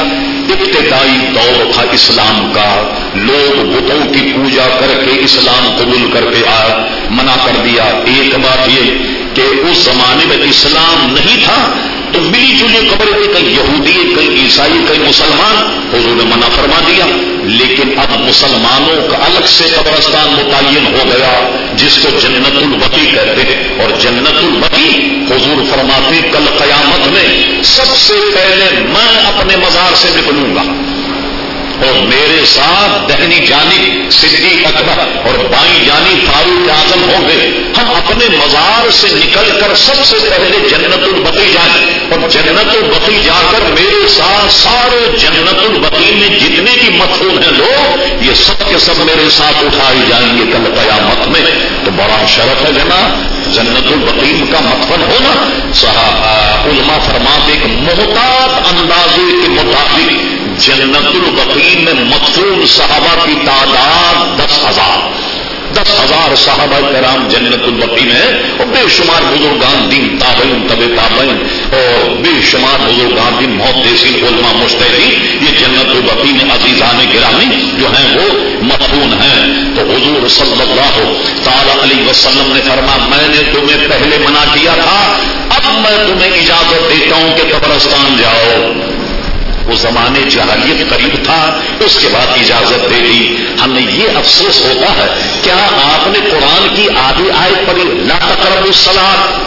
ابتدائی دور تھا اسلام کا۔ لوگ بتوں کی پوجا کر کے اسلام قبول کر کے آیا منع کر دیا۔ ایک بات یہ کہ اس زمانے میں اسلام نہیں تھا، تو ملی جلی خبر تھی کئی یہودی، کئی عیسائی، کئی مسلمان حضور نے منع فرما دیا۔ لیکن اب مسلمانوں کا الگ سے قبرستان متعین ہو گیا، جس کو جنت البقی کہتے ہیں۔ اور جنت البقی حضور فرماتے کل قیامت میں سب سے پہلے میں اپنے مزار سے نکلوں گا۔ اور میرے ساتھ دہنی جانب صدیق اکبر اور بائیں جانب یعنی فاروق اعظم ہوں گے۔ ہم اپنے مزار سے نکل کر سب سے پہلے جنت البقی جائیں اور جنت البقی جا کر میرے ساتھ سارے جنت البقی میں جتنے بھی متھون ہیں لوگ، یہ سب کے سب میرے ساتھ اٹھائے جائیں گے کل قیامت میں۔ تو بڑا شرف ہے جنا جنت البقیم کا متفن ہونا۔ علماء فرماتے ایک محتاط اندازے کے مطابق جنت البقیم میں مقصود صحابہ کی تعداد دس ہزار۔ دس ہزار صحابہ کرام جنت البقیم ہے اور بے شمار بزرگان دین تابعین طب تابعین اور بے شمار بزرگان دین، محدثین، علماء مشتری یہ جنت البقیم عزیزان گرامی جو ہیں وہ مفہون ہیں۔ تو حضور صلی اللہ تعالی علیہ وسلم نے فرما، میں نے تمہیں پہلے منع کیا تھا، اب میں تمہیں اجازت دیتا ہوں کہ قبرستان جاؤ۔ وہ زمانے جہالیت قریب تھا، اس کے بعد اجازت دے دی۔ ہمیں یہ افسوس ہوتا ہے، کیا آپ نے قرآن کی آدھی آئے پڑھی لا تقرب السلام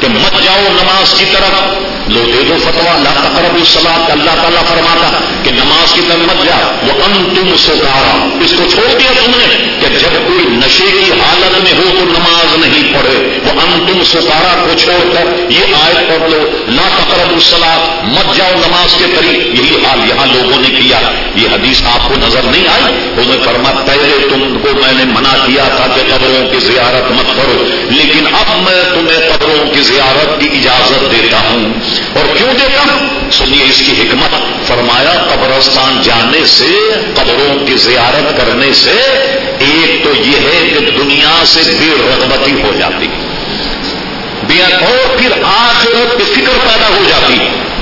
کہ مت جاؤ نماز کی طرف۔ لو دے دو فتوا لا تقرب السلام اللہ تعالیٰ فرماتا کہ نماز کی طرف مت جا وہ ان تم سکارا اس کو چھوڑ دیا تم نے کہ جب کوئی نشے کی حالت میں ہو تو نماز نہیں پڑھے۔ وہ ان تم سکارا کو چھوڑ کر یہ آئے پڑھ لو۔ لا تقرب السلام مت جاؤ نماز کے قریب۔ یہی حال یہاں لوگوں نے کیا۔ یہ حدیث آپ کو نظر نہیں آئی؟ انہیں فرما، پہلے تم کو میں نے منع کیا تھا کہ قبروں کی زیارت مت کرو۔ لیکن اب میں تمہیں قبروں کی زیارت کی اجازت دیتا ہوں۔ اور کیوں دیتا سنیے اس کی حکمت، فرمایا قبرستان جانے سے، قبروں کی زیارت کرنے سے ایک تو یہ ہے کہ دنیا سے بے رغبتی ہو جاتی اور پھر آخرت کی فکر پیدا ہو جاتی۔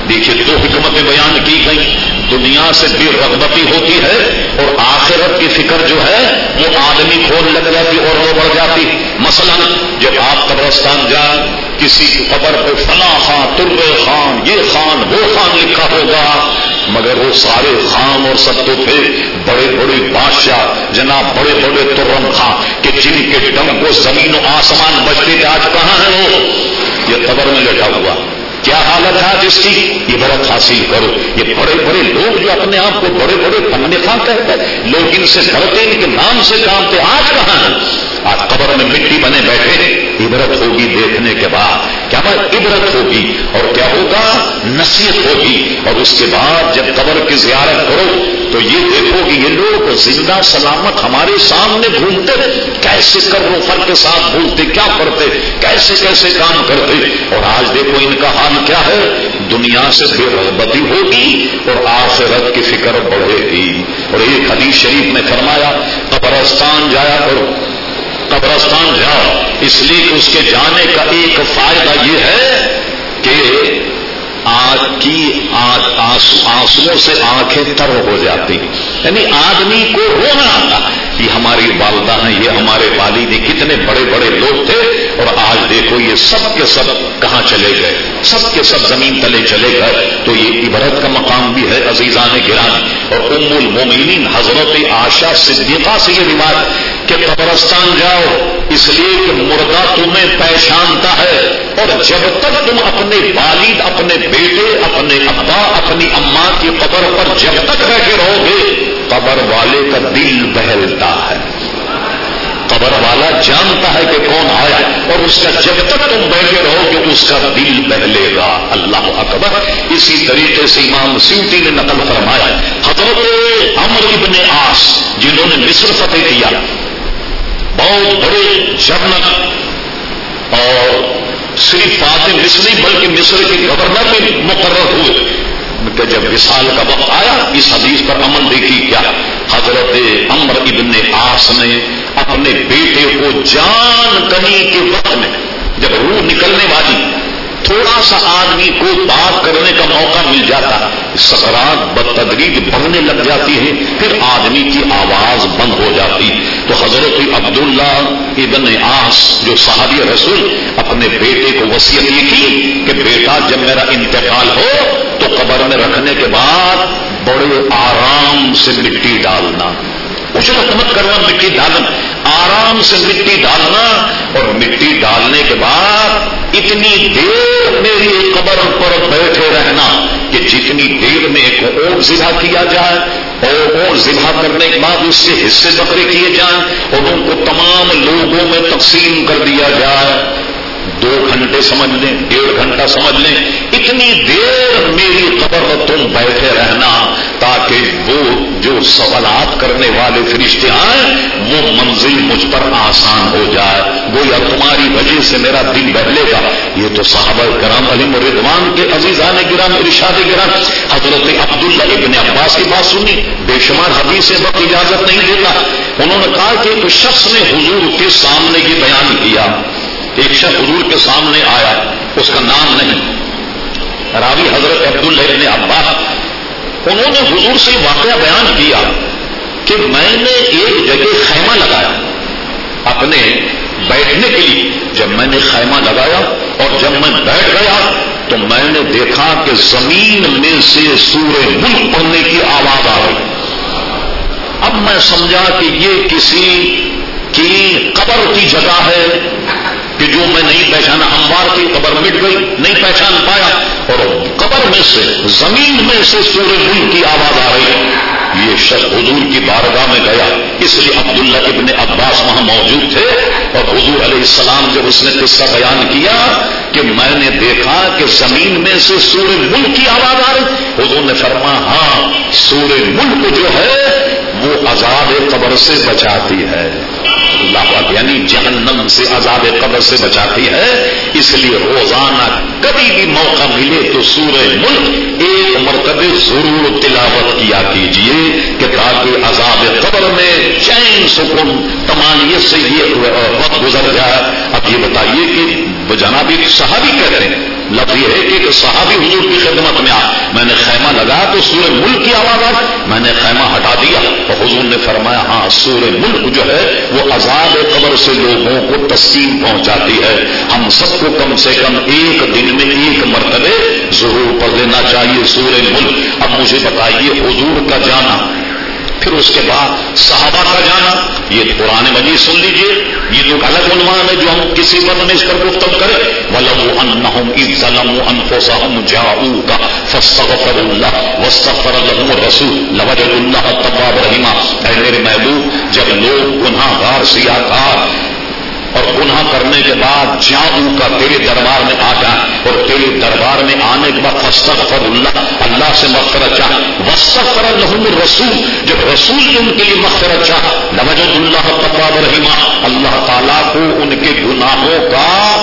دیکھیے دو حکمتیں بیان کی گئی دنیا سے بے رغبتی ہوتی ہے اور آخرت کی فکر جو ہے، وہ آدمی کھول لگ جاتی اور وہ بڑھ جاتی۔ مثلا، جب آپ قبرستان جائیں، کسی قبر پہ فلاں خان تر خان، یہ خان، وہ خان لکھا ہوگا، مگر وہ سارے خان اور سب تو تھے بڑے بڑے بادشاہ، جناب بڑے بڑے ترم خان، کہ جن کے ڈم کو زمین و آسمان بچتے تھے، آج کہاں ہے وہ؟ یہ قبر میں لٹا ہوا۔ کیا حالت ہے جس کی؟ یہ برت حاصل کرو۔ یہ بڑے بڑے لوگ جو اپنے آپ کو بڑے بڑے فن خان کہتے ہیں، لوگ ان سے ڈرتے ان کے نام سے جانتے آج قبر میں مٹی بنے بیٹھے عبرت ہوگی دیکھنے کے بعد، کیا بات عبرت ہوگی اور کیا ہوگا؟ نصیحت ہوگی۔ اور اس کے بعد جب قبر کی زیارت کرو، تو یہ دیکھو کہ یہ لوگ زندہ سلامت ہمارے سامنے گھومتے، کیسے کر فر کے ساتھ بھولتے کیا کرتے، کیسے کیسے کام کرتے۔ اور آج دیکھو ان کا حال کیا ہے۔ دنیا سے بے رغبتی ہوگی اور آخرت کی فکر بڑھے گی۔ اور ایک حدیث شریف نے فرمایا، قبرستان جایا کرو۔ قبرستان جاؤ اس لیے کہ اس کے جانے کا ایک فائدہ یہ ہے کہ آگ کی آنسو سے آنکھیں تر ہو جاتی۔ یعنی آدمی کو رونا آتا۔ ہے یہ ہماری والدہ ہیں، یہ ہمارے والد کتنے بڑے بڑے لوگ تھے اور آج دیکھو یہ سب کے سب کہاں چلے گئے، سب کے سب زمین تلے چلے گئے۔ تو یہ عبرت کا مقام بھی ہے عزیزان گران اور ام المومنین حضرت آشا صدیقہ سے یہ روایت کہ قبرستان جاؤ اس لیے کہ مردہ تمہیں پہچانتا ہے اور جب تک تم اپنے والد، اپنے بیٹے، اپنے ابا، اپنی اماں کی قبر پر جب تک بیٹھے رہو گے، قبر والے کا دل بہلتا ہے۔ قبر والا جانتا ہے کہ کون آیا اور اس کا جب تک تم بیٹھے رہو گے، اس کا دل بہلے گا۔ اللہ اکبر۔ اسی طریقے سے امام سیوٹی نے نقل فرمایا، حضرت امر ابن آس جنہوں نے مصر فتح کیا بہت بڑے جنرل اور صرف فاتح مصر نہیں، بلکہ مصر کے گورنر بھی مقرر ہوئے۔ کہ جب وصال کا وقت آیا، اس حدیث پر عمل دیکھی کیا؟ حضرت امر ابن آس نے اپنے بیٹے کو جان کنی کے وقت میں، جب روح نکلنے والی تھوڑا سا آدمی کو بات کرنے کا موقع مل جاتا سکرات بدتدریج بڑھنے لگ جاتی ہے، پھر آدمی کی آواز بند ہو جاتی۔ تو حضرت عبداللہ ابن آس جو صحابی رسول، اپنے بیٹے کو وسیعت یہ کی کہ بیٹا، جب میرا انتقال ہو، تو قبر میں رکھنے کے بعد بڑے آرام سے مٹی ڈالنا۔ اجرت مت کرنا مٹی ڈالنا، آرام سے مٹی ڈالنا، اور مٹی ڈالنے کے بعد اتنی دیر میری قبر پر بیٹھے رہنا کہ جتنی دیر میں ایک اور ذبح کیا جائے، اور اور ذبح کرنے کے بعد اس سے حصے بکرے کیے جائیں، اور ان کو تمام لوگوں میں تقسیم کر دیا جائے۔ دو گھنٹے سمجھ لیں، ڈیڑھ گھنٹہ سمجھ لیں، اتنی دیر میری قبر میں تم بیٹھے رہنا تاکہ وہ جو سوالات کرنے والے فرشتے آئیں، وہ منزل مجھ پر آسان ہو جائے۔ وہ تمہاری وجہ سے میرا دل بہلے گا۔ یہ تو صحابہ کرام علی مردوان کے عزیزان گرام ارشاد گرام حضرت عبداللہ ابن عباس کی بات سنی۔ بے شمار حدیث وقت اجازت نہیں دیتا انہوں نے کہا کہ ایک شخص نے حضور کے سامنے یہ بیان کیا۔ ایک شخص حضور کے سامنے آیا، اس کا نام نہیں۔ راوی حضرت عبد اللہ نے عباس انہوں نے حضور سے واقعہ بیان کیا کہ میں نے ایک جگہ خیمہ لگایا اپنے بیٹھنے کے لیے۔ جب میں نے خیمہ لگایا اور جب میں بیٹھ گیا تو میں نے دیکھا کہ زمین میں سے سورہ ملک پڑھنے کی آواز آ رہی۔ اب میں سمجھا کہ یہ کسی کی قبر کی جگہ ہے۔ کہ جو میں نہیں پہچانا ہموار کی قبر مٹ گئی، نہیں پہچان پایا۔ اور قبر میں سے، زمین میں سے سورج ملک کی آواز آ رہی یہ شخص حضور کی بارگاہ میں گیا۔ اس لیے عبداللہ ابن عباس وہاں موجود تھے۔ اور حضور علیہ السلام جب اس نے قصہ بیان کیا کہ میں نے دیکھا کہ زمین میں سے سورج ملک کی آواز آ رہی۔ حضور نے فرما ہاں سورج ملک جو ہے، وہ عذاب قبر سے بچاتی ہے۔ اللہ یعنی جہنم سے عذاب قبر سے بچاتی ہے، اس لیے روزانہ کبھی بھی موقع ملے تو سورہ ملک ایک مرتبہ ضرور تلاوت کیا کیجیے کہ تاکہ عذاب قبر میں چین سکون تمانیت سے یہ وقت گزر جائے۔ اب یہ بتائیے کہ جناب ایک صحابی کہتے ہیں لفظ یہ ہے کہ ایک صحابی حضور کی خدمت میں آ میں نے خیمہ لگایا تو سورہ ملک کی آواز آئی، میں نے خیمہ ہٹا دیا تو حضور نے فرمایا ہاں سورہ ملک جو ہے، وہ عذاب قبر سے لوگوں کو تسلیم پہنچاتی ہے۔ ہم سب کو کم سے کم ایک دن میں ایک مرتبے ضرور پڑھ لینا چاہیے سورہ ملک۔ اب مجھے بتائیے، حضور کا جانا، پھر اس کے بعد صحابہ کا جانا، یہ قرآن مجید سن لیجیے۔ یہ تو الگ عنوان ہے جو ہم کسی پر نش کر گفتم کرے ولو انہم اذ ظلموا انفسهم جاءوك فاستغفر الله واستغفر لهم الرسول. لوجد الله تواب رحیما اے میرے محبوب جب لوگ گناہ گار سیاکار اور گناہ کرنے کے بعد جادو کا تیرے دربار میں آ جائے اور تیرے دربار میں آنے کے بعد فستغفر اللہ اللہ سے مغفرت چاہ۔ وسطر لہم رسول۔ جب رسول نے ان کے لیے مغفرت چاہ نوجد اللہ تباب رحیمہ اللہ تعالیٰ کو ان کے گناہوں کا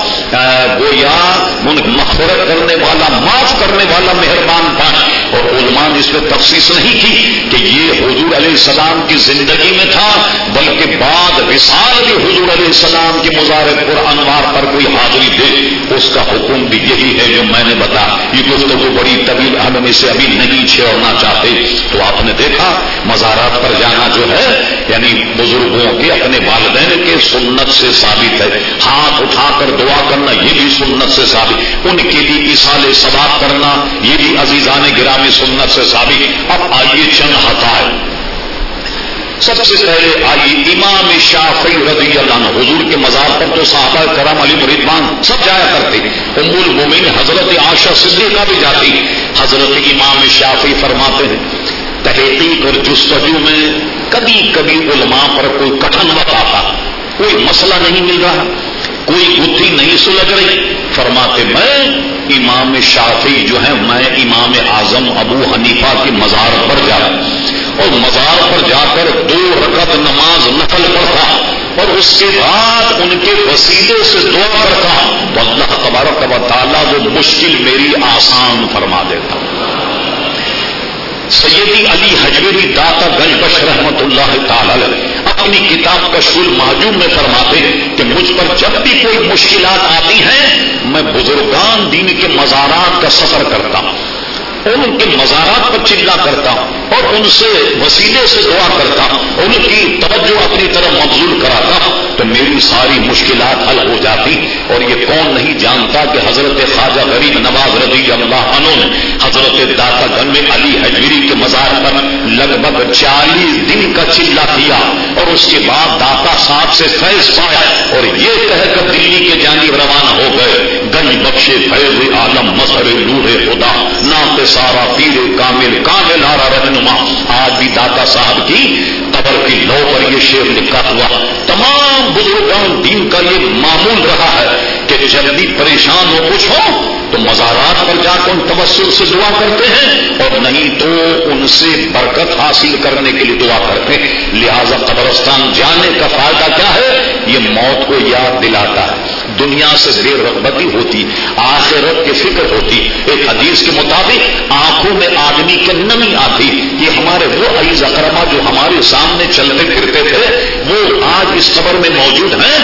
گویا ان مغفرت کرنے والا، معاف کرنے والا مہربان پائے اور علماء نے اس میں تفصیص نہیں کی کہ یہ حضور علیہ السلام کی زندگی میں تھا، بلکہ بعد وصال بھی حضور علیہ السلام کے مظاہرے پر انوار پر کوئی حاضری دے، اس کا حکم بھی یہی ہے جو میں نے بتا۔ یہ گفتگو بڑی طویل، ہم اسے ابھی نہیں چھوڑنا چاہتے۔ تو آپ نے دیکھا، مزارات پر جانا جو ہے یعنی بزرگوں کے، اپنے والدین کے سنت سے ثابت ہے۔ ہاتھ اٹھا کر دعا کرنا، یہ بھی سنت سے ثابت۔ ان کے لیے اشال ثواب کرنا، یہ بھی عزیزان گرامی سنت سے ثابت۔ اب آئیے چند ہتھائے سب سے پہلے آئی امام شافی رضی اللہ عنہ، حضور کے مزار پر تو صحابہ کرم علی مریدمان سب جایا کرتے ام المومن حضرت آشا صدیقہ بھی جاتی حضرت امام شافی فرماتے ہیں، تحقیق اور جستجو میں کبھی کبھی علماء پر کوئی کٹن وقت آتا، کوئی مسئلہ نہیں مل رہا، کوئی گتھی نہیں سلجھ رہی۔ فرماتے، میں امام شافی جو ہے میں امام اعظم ابو حنیفہ کے مزار پر جا اور مزار پر جا کر دو رکعت نماز نقل پڑھتا اور اس کے بعد ان کے وسیلے سے دعا کرتا تو اللہ تبارک و تعالیٰ وہ مشکل میری آسان فرما دیتا سیدی علی حجویری داتا گنج بش رحمت اللہ تعالی اپنی کتاب کا شول معجوم میں فرماتے ہیں کہ مجھ پر جب بھی کوئی مشکلات آتی ہیں، میں بزرگان دین کے مزارات کا سفر کرتا ہوں۔ اور ان کے مزارات پر چلا کرتا ہوں اور ان سے وسیلے سے دعا کرتا ہوں، ان کی توجہ اپنی طرف مبزول کراتا ہوں۔ تو میری ساری مشکلات حل ہو جاتی اور یہ کون نہیں جانتا کہ حضرت خواجہ غریب نواز رضی اللہ عنہ نے حضرت داتا گن میں علی حجویری کے مزار پر لگ بھگ چالیس دن کا چلا کیا اور اس کے بعد داتا صاحب سے فیض پایا اور یہ کہہ کر دلی کے جانب روانہ ہو گئے۔ گنج بخشے فیض عالم مظہر نور خدا نام سارا پیر کامل کامل آ رہا رہنما۔ آج بھی داتا صاحب کی قبر کی لو پر یہ شیر لکھا ہوا۔ تمام بزرگان دین کا یہ معمول رہا ہے۔ کہ جب بھی پریشان ہو کچھ ہو، تو مزارات پر جا کر ان تبسل سے دعا کرتے ہیں اور نہیں تو ان سے برکت حاصل کرنے کے لیے دعا کرتے ہیں۔ لہذا قبرستان جانے کا فائدہ کیا ہے؟ یہ موت کو یاد دلاتا ہے۔ دنیا سے بے رغبتی ہوتی، آخرت کی فکر ہوتی۔ ایک حدیث کے مطابق، آنکھوں میں آدمی کی نمی آتی۔ یہ ہمارے وہ عیز اکرما جو ہمارے سامنے چلتے پھرتے تھے، وہ آج اس خبر میں موجود ہیں۔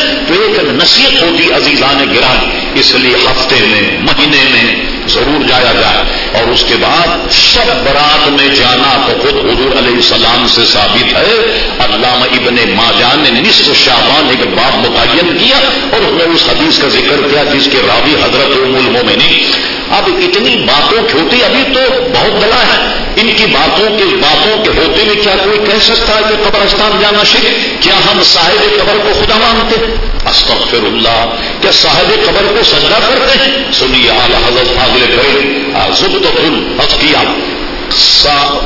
تو نصیحت ہوتی عزیزان گران اس لیے ہفتے میں، مہینے میں ضرور جایا جائے۔ اور اس کے بعد شب برات میں جانا تو خود حضور علیہ السلام سے ثابت ہے۔ علامہ ابن ماجان نے نصف شاہبان ایک بات متعین کیا اور اس نے اس حدیث کا ذکر کیا جس کے راوی حضرت میں نہیں اب اتنی باتوں کی ابھی تو بہت بڑا ہے۔ ان کی باتوں کے باتوں کے ہوتے ہوئے کیا کوئی کہہ سکتا ہے کہ قبرستان جانا شک کیا ہم صاحب قبر کو خدا مانتے؟ استغفر اللہ کیا صاحب قبر کو سجدہ کرتے ہیں؟ سنیے اعلی حضرت فاضل کرے زبد کیا؟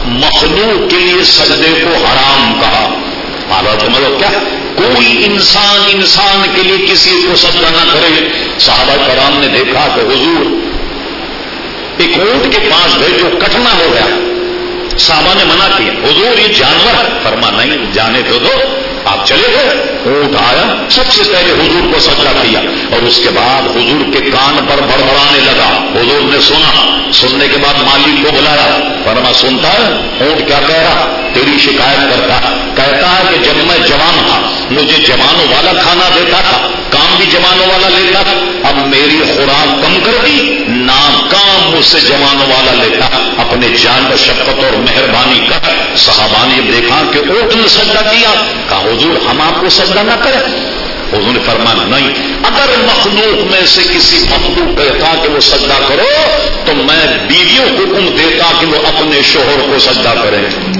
مخلوق کے لیے سجدے کو حرام کہا. مطلب کیا کوئی انسان انسان کے لیے کسی کو سجدہ نہ کرے؟ صحابہ کرام نے دیکھا کہ حضور ایک اونٹ کے پاس گئے جو کٹنا ہو گیا۔ صحابہ نے منع کیا، حضور، یہ جانور ہے. فرما، نہیں، جانے تو دو، آپ چلے گئے۔ اونٹ آیا، سب سے پہلے حضور کو سجا کیا، اور اس کے بعد حضور کے کان پر بڑبڑانے لگا۔ حضور نے سنا، سننے کے بعد مالک کو بلایا۔ فرما، سنتا ہے، اونٹ کیا کہہ رہا؟ تیری شکایت کرتا کہتا ہے کہ جب میں جوان تھا، مجھے جوانوں والا کھانا دیتا تھا، کام بھی جوانوں والا لیتا، اب میری خوراک کم کر دی نام کام مجھ سے جوانوں والا لیتا۔ اپنے جان پر شفقت اور مہربانی کر۔ صحابہ نے دیکھا کہ اونٹ نے سجدہ کیا۔ کہا، حضور، ہم آپ کو سجدہ نہ کریں؟ انہوں نے فرمایا، نہیں، اگر مخلوق میں سے کسی مخلوق کہتا کہ وہ سجدہ کرو، تو میں بیویوں کو حکم دیتا کہ وہ اپنے شوہر کو سجدہ کریں۔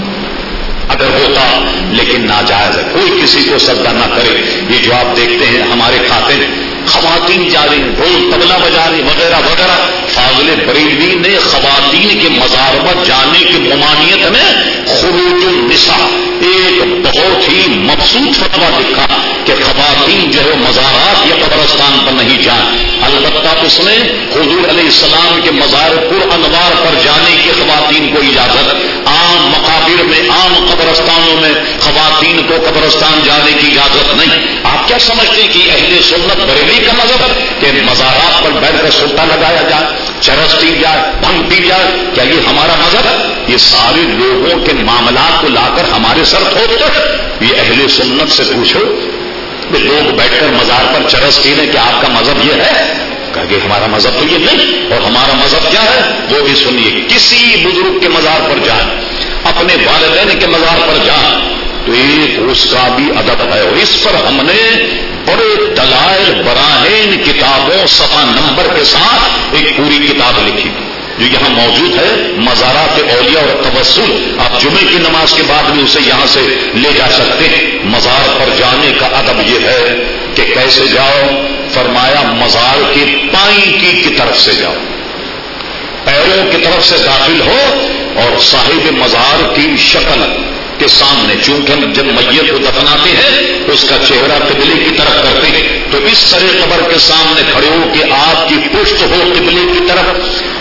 اگر ہوتا، لیکن ناجائز ہے۔ کوئی کسی کو سجدہ نہ کرے۔ یہ جو آپ دیکھتے ہیں، ہمارے کھاتے میں خواتین جا رہی ڈھول تبلا بجا رہی وغیرہ وغیرہ۔ فاضل بریلوی نے خواتین کے مزارمت جانے کی ممانعت میں خروج النساء، ایک بہت ہی مقصود فتوا لکھا کہ خواتین جو ہے مزارات یا قبرستان پر نہیں جائیں۔ البتہ اس نے حضور علیہ السلام کے مزار پر انوار پر جانے کی خواتین کو اجازت، عام مقابر میں، عام قبرستانوں میں خواتین کو قبرستان جانے کی اجازت نہیں۔ آپ کیا سمجھتے کہ اہل سنت بریلی کا مذہب کہ مزارات پر بیٹھ کر سلطہ لگایا جائے، چرس پی جائے، بھنگ پی جائے، کیا یہ ہمارا مذہب ہے؟ یہ سارے لوگوں کے معاملات کو لا کر ہمارے سر تھوڑتے یہ اہل سنت سے پوچھو کہ لوگ بیٹھ کر مزار پر چرس پی لیں کہ آپ کا مذہب یہ ہے؟ کہ ہمارا مذہب تو یہ نہیں، اور ہمارا مذہب کیا ہے؟ وہ بھی سنیے، کسی بزرگ کے مزار پر جائیں، اپنے والدین کے مزار پر جائیں، تو ایک اس کا بھی ادب ہے۔ اور اس پر ہم نے بڑے دلائل براہین کتابوں سفا نمبر کے ساتھ ایک پوری کتاب لکھی جو یہاں موجود ہے، مزارات اولیاء اور تبسل آپ جمعے کی نماز کے بعد بھی اسے یہاں سے لے جا سکتے ہیں۔ مزار پر جانے کا ادب یہ ہے کہ کیسے جاؤ؟ فرمایا، مزار کی پائی کی طرف سے جاؤ۔ پیروں کی طرف سے داخل ہو اور صاحب مزار کی شکل کے سامنے، چونکہ ہم جب میت کو دفناتے ہیں، اس کا چہرہ قبلے اس طرح قبر کے سامنے کھڑے ہو کہ آپ کی پشت ہو قبلے کی طرف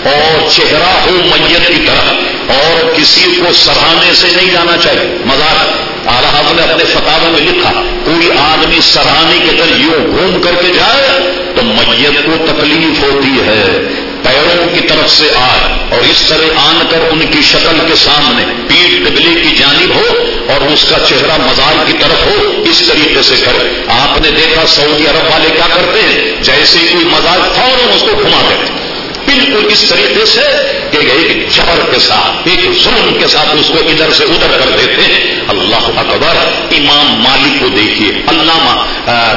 اور چہرہ ہو میت کی طرف اور کسی کو سراہنے سے نہیں جانا چاہیے۔ مزار آلہ نے اپنے فتح میں لکھا، کوئی آدمی سراہنے کے در یوں گھوم کر کے جائے تو میت کو تکلیف ہوتی ہے۔ پیروں کی طرف سے آئے اور اس طرح آن کر ان کی شکل کے سامنے پیٹ قبلے کی جانب ہو اور اس کا چہرہ مزار کی طرف ہو، اس طریقے سے کرے آپ نے دیکھا سعودی عرب والے کیا کرتے ہیں؟ جیسے کوئی مزار فوراً اس کو گھما دیتے بالکل اس طریقے سے کہ ایک جبر کے ساتھ، ایک ظلم کے ساتھ اس کو ادھر سے ادھر کر دیتے ہیں۔ اللہ اکبر، امام مالک کو دیکھیے، علامہ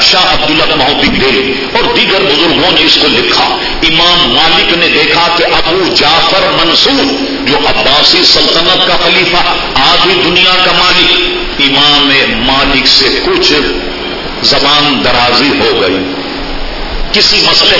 شاہ عبداللہ محدود دل اور دیگر بزرگوں نے اس کو لکھا۔ امام مالک نے دیکھا کہ ابو جعفر منصور، جو عباسی سلطنت کا خلیفہ آدھی دنیا کا مالک۔ امام مالک سے کچھ زبان درازی ہو گئی۔ کسی مسئلے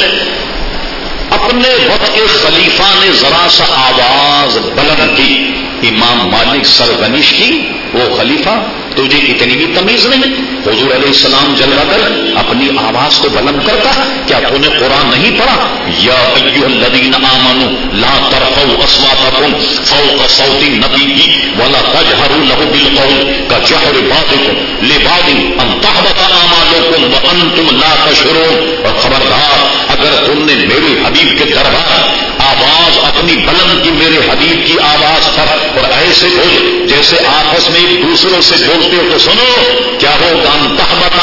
اپنے وقت کے خلیفہ نے ذرا سا آواز بلند کی۔ امام مالک سرگنش کی، وہ خلیفہ، تجھے اتنی بھی تمیز نہیں۔ حضور علیہ السلام جلوا کر اپنی آواز کو بلند کرتا، کیا تو نے قرآن نہیں پڑھا؟ یا ایو الذین آمنوا لا ترفعوا اصواتکم فوق صوت النبی ولا تجهروا له بالقول كجهر بعضكم لبعض ان تحبط اعمالكم وانتم لا تشعرون۔ اور خبردار، اگر تم نے میرے اور بول جیسے آپس میں ایک دوسروں سے بولتے ہو تو سنو، کیا ہو گان تحمت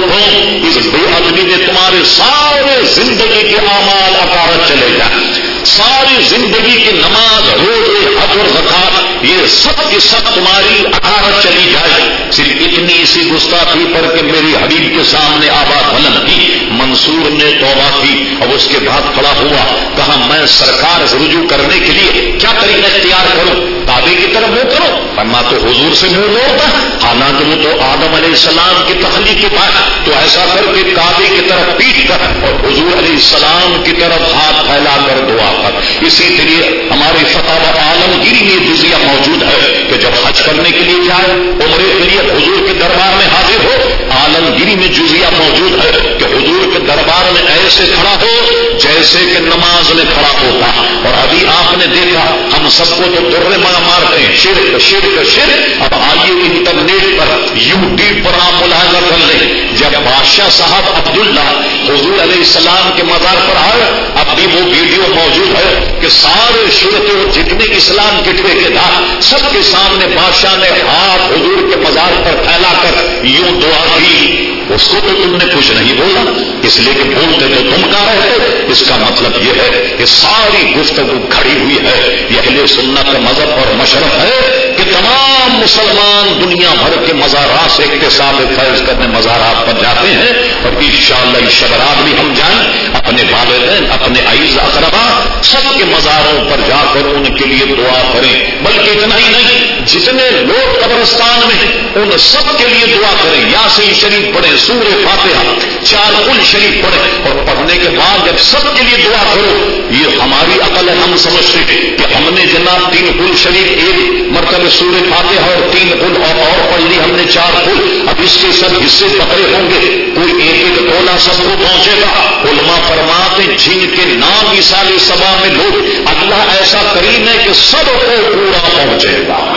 کو اس بے آدمی نے تمہارے سارے زندگی کے امال اکارت چلے جائیں۔ ساری زندگی کی نماز روز حج اور زکات، یہ سب کی سب تمہاری اکارت چلی جائے۔ صرف اتنی اسی گستاخی پر کہ میری حبیب کے سامنے آباد بلند کی۔ منصور نے توبہ کی اور اس کے بعد کھڑا ہوا۔ کہا، میں سرکار رجوع کرنے کے لیے کیا طریقہ اختیار کروں؟ کعبے کی طرف منہ کرو۔ ورنہ تو حضور سے منہ موڑتا۔ حالانکہ وہ تو آدم علیہ السلام کی تخلیق کے بعد۔ تو ایسا کر کے کعبے کی طرف پیٹ کر اور حضور علیہ السلام کی طرف ہاتھ پھیلا کر دعا۔ کر اسی طریقے ہمارے فتح عالمگیری میں جزیہ موجود ہے کہ جب حج کرنے کے لیے جائے، عمرے کے لیے حضور کے دربار میں حاضر ہو، عالمگیری میں جزیہ موجود ہے کہ حضور کے دربار میں ایسے کھڑا ہو جیسے کہ نماز میں کھڑا ہوتا اور ابھی آپ نے دیکھا، ہم سب کو تو در ماں مارتے ہیں شرک شرک شرک۔ اب آئیے انٹرنیٹ پر یو ٹیوب پر آپ ملاحظہ کر لیں۔ جب بادشاہ صاحب عبداللہ حضور علیہ السلام کے مزار پر آئے، اب بھی وہ ویڈیو موجود ہے کہ سارے شرط جتنے اسلام کے ٹھیکے سب کے سامنے بادشاہ نے ہاتھ حضور کے مزار پر پھیلا کر یوں دعا کی۔ اس کو تو تم نے کچھ نہیں بولا۔ اس لیے کہ بولتے تو تم کا رہے اس کا مطلب یہ ہے کہ ساری گفتگو کھڑی ہوئی ہے۔ یہ اہل سنت کا مذہب اور مشرف ہے کہ تمام مسلمان دنیا بھر کے مزارات سے اقتصاد فرض کرنے مزارات پر جاتے ہیں اور انشاءاللہ اس شبرات بھی ہم جائیں، اپنے والدین، اپنے عیز، اقربا سب کے مزاروں پر جا کر ان کے لیے دعا کریں۔ بلکہ اتنا ہی نہیں، جتنے لوگ قبرستان میں ان سب کے لیے دعا کریں۔ یاسین شریف پڑھیں سور فاتحہ چار کل شریف پڑھیں۔ اور پڑھنے کے بعد جب سب کے لیے دعا کرو، یہ ہماری عقل ہے، ہم سمجھتے کہ ہم نے جناب تین کل شریف ایک مرتبہ سور فاتحہ اور تین کل اور اور پڑھ لی ہم نے چار کل اب اس کے سب حصے پکڑے ہوں گے۔ کوئی ایک ایک ٹولا سب کو پہنچے گا۔ علماء فرماتے جن کے نام مثال سبا میں لوگ اللہ ایسا کریم ہے کہ سب کو پورا پہنچے گا۔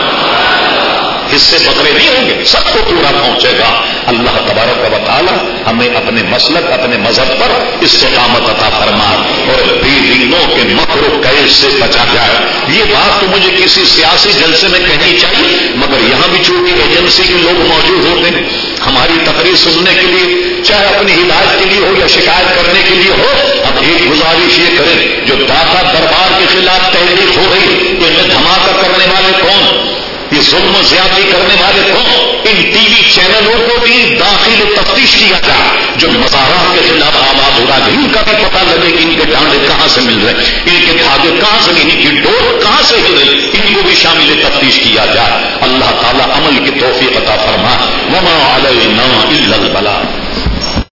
حصے پکڑے نہیں ہوں گے، سب کو پورا پہنچے گا۔ اللہ تبارک و تعالی ہمیں اپنے مسلک، اپنے مذہب پر استقامت عطا فرما اور دینوں کے مکر قید سے بچا جائے۔ یہ بات تو مجھے کسی سیاسی جلسے میں کہنی چاہیے، مگر یہاں بھی چونکہ ایجنسی کے لوگ موجود ہوتے ہیں، ہماری تقریر سننے کے لیے، چاہے اپنی ہدایت کے لیے ہو یا شکایت کرنے کے لیے ہو، اب ایک گزارش یہ کریں، جو داتا دربار کے خلاف تحریر ہو رہی ان میں دھماکہ کرنے والے کون؟ یہ ظلم و زیادتی کرنے والے کون ان ٹی وی چینلوں کو بھی داخل تفتیش کیا جائے جو مزارات کے خلاف آباد ہو رہا ہے ان کا بھی پتا لگے کہ ان کے ڈانڈے کہاں سے مل رہے ان کے دھاگے کہاں سے ان کی ڈور کہاں سے ہل رہی ان کو بھی شامل تفتیش کیا جائے۔ اللہ تعالیٰ عمل کی توفیق عطا فرما وما علینا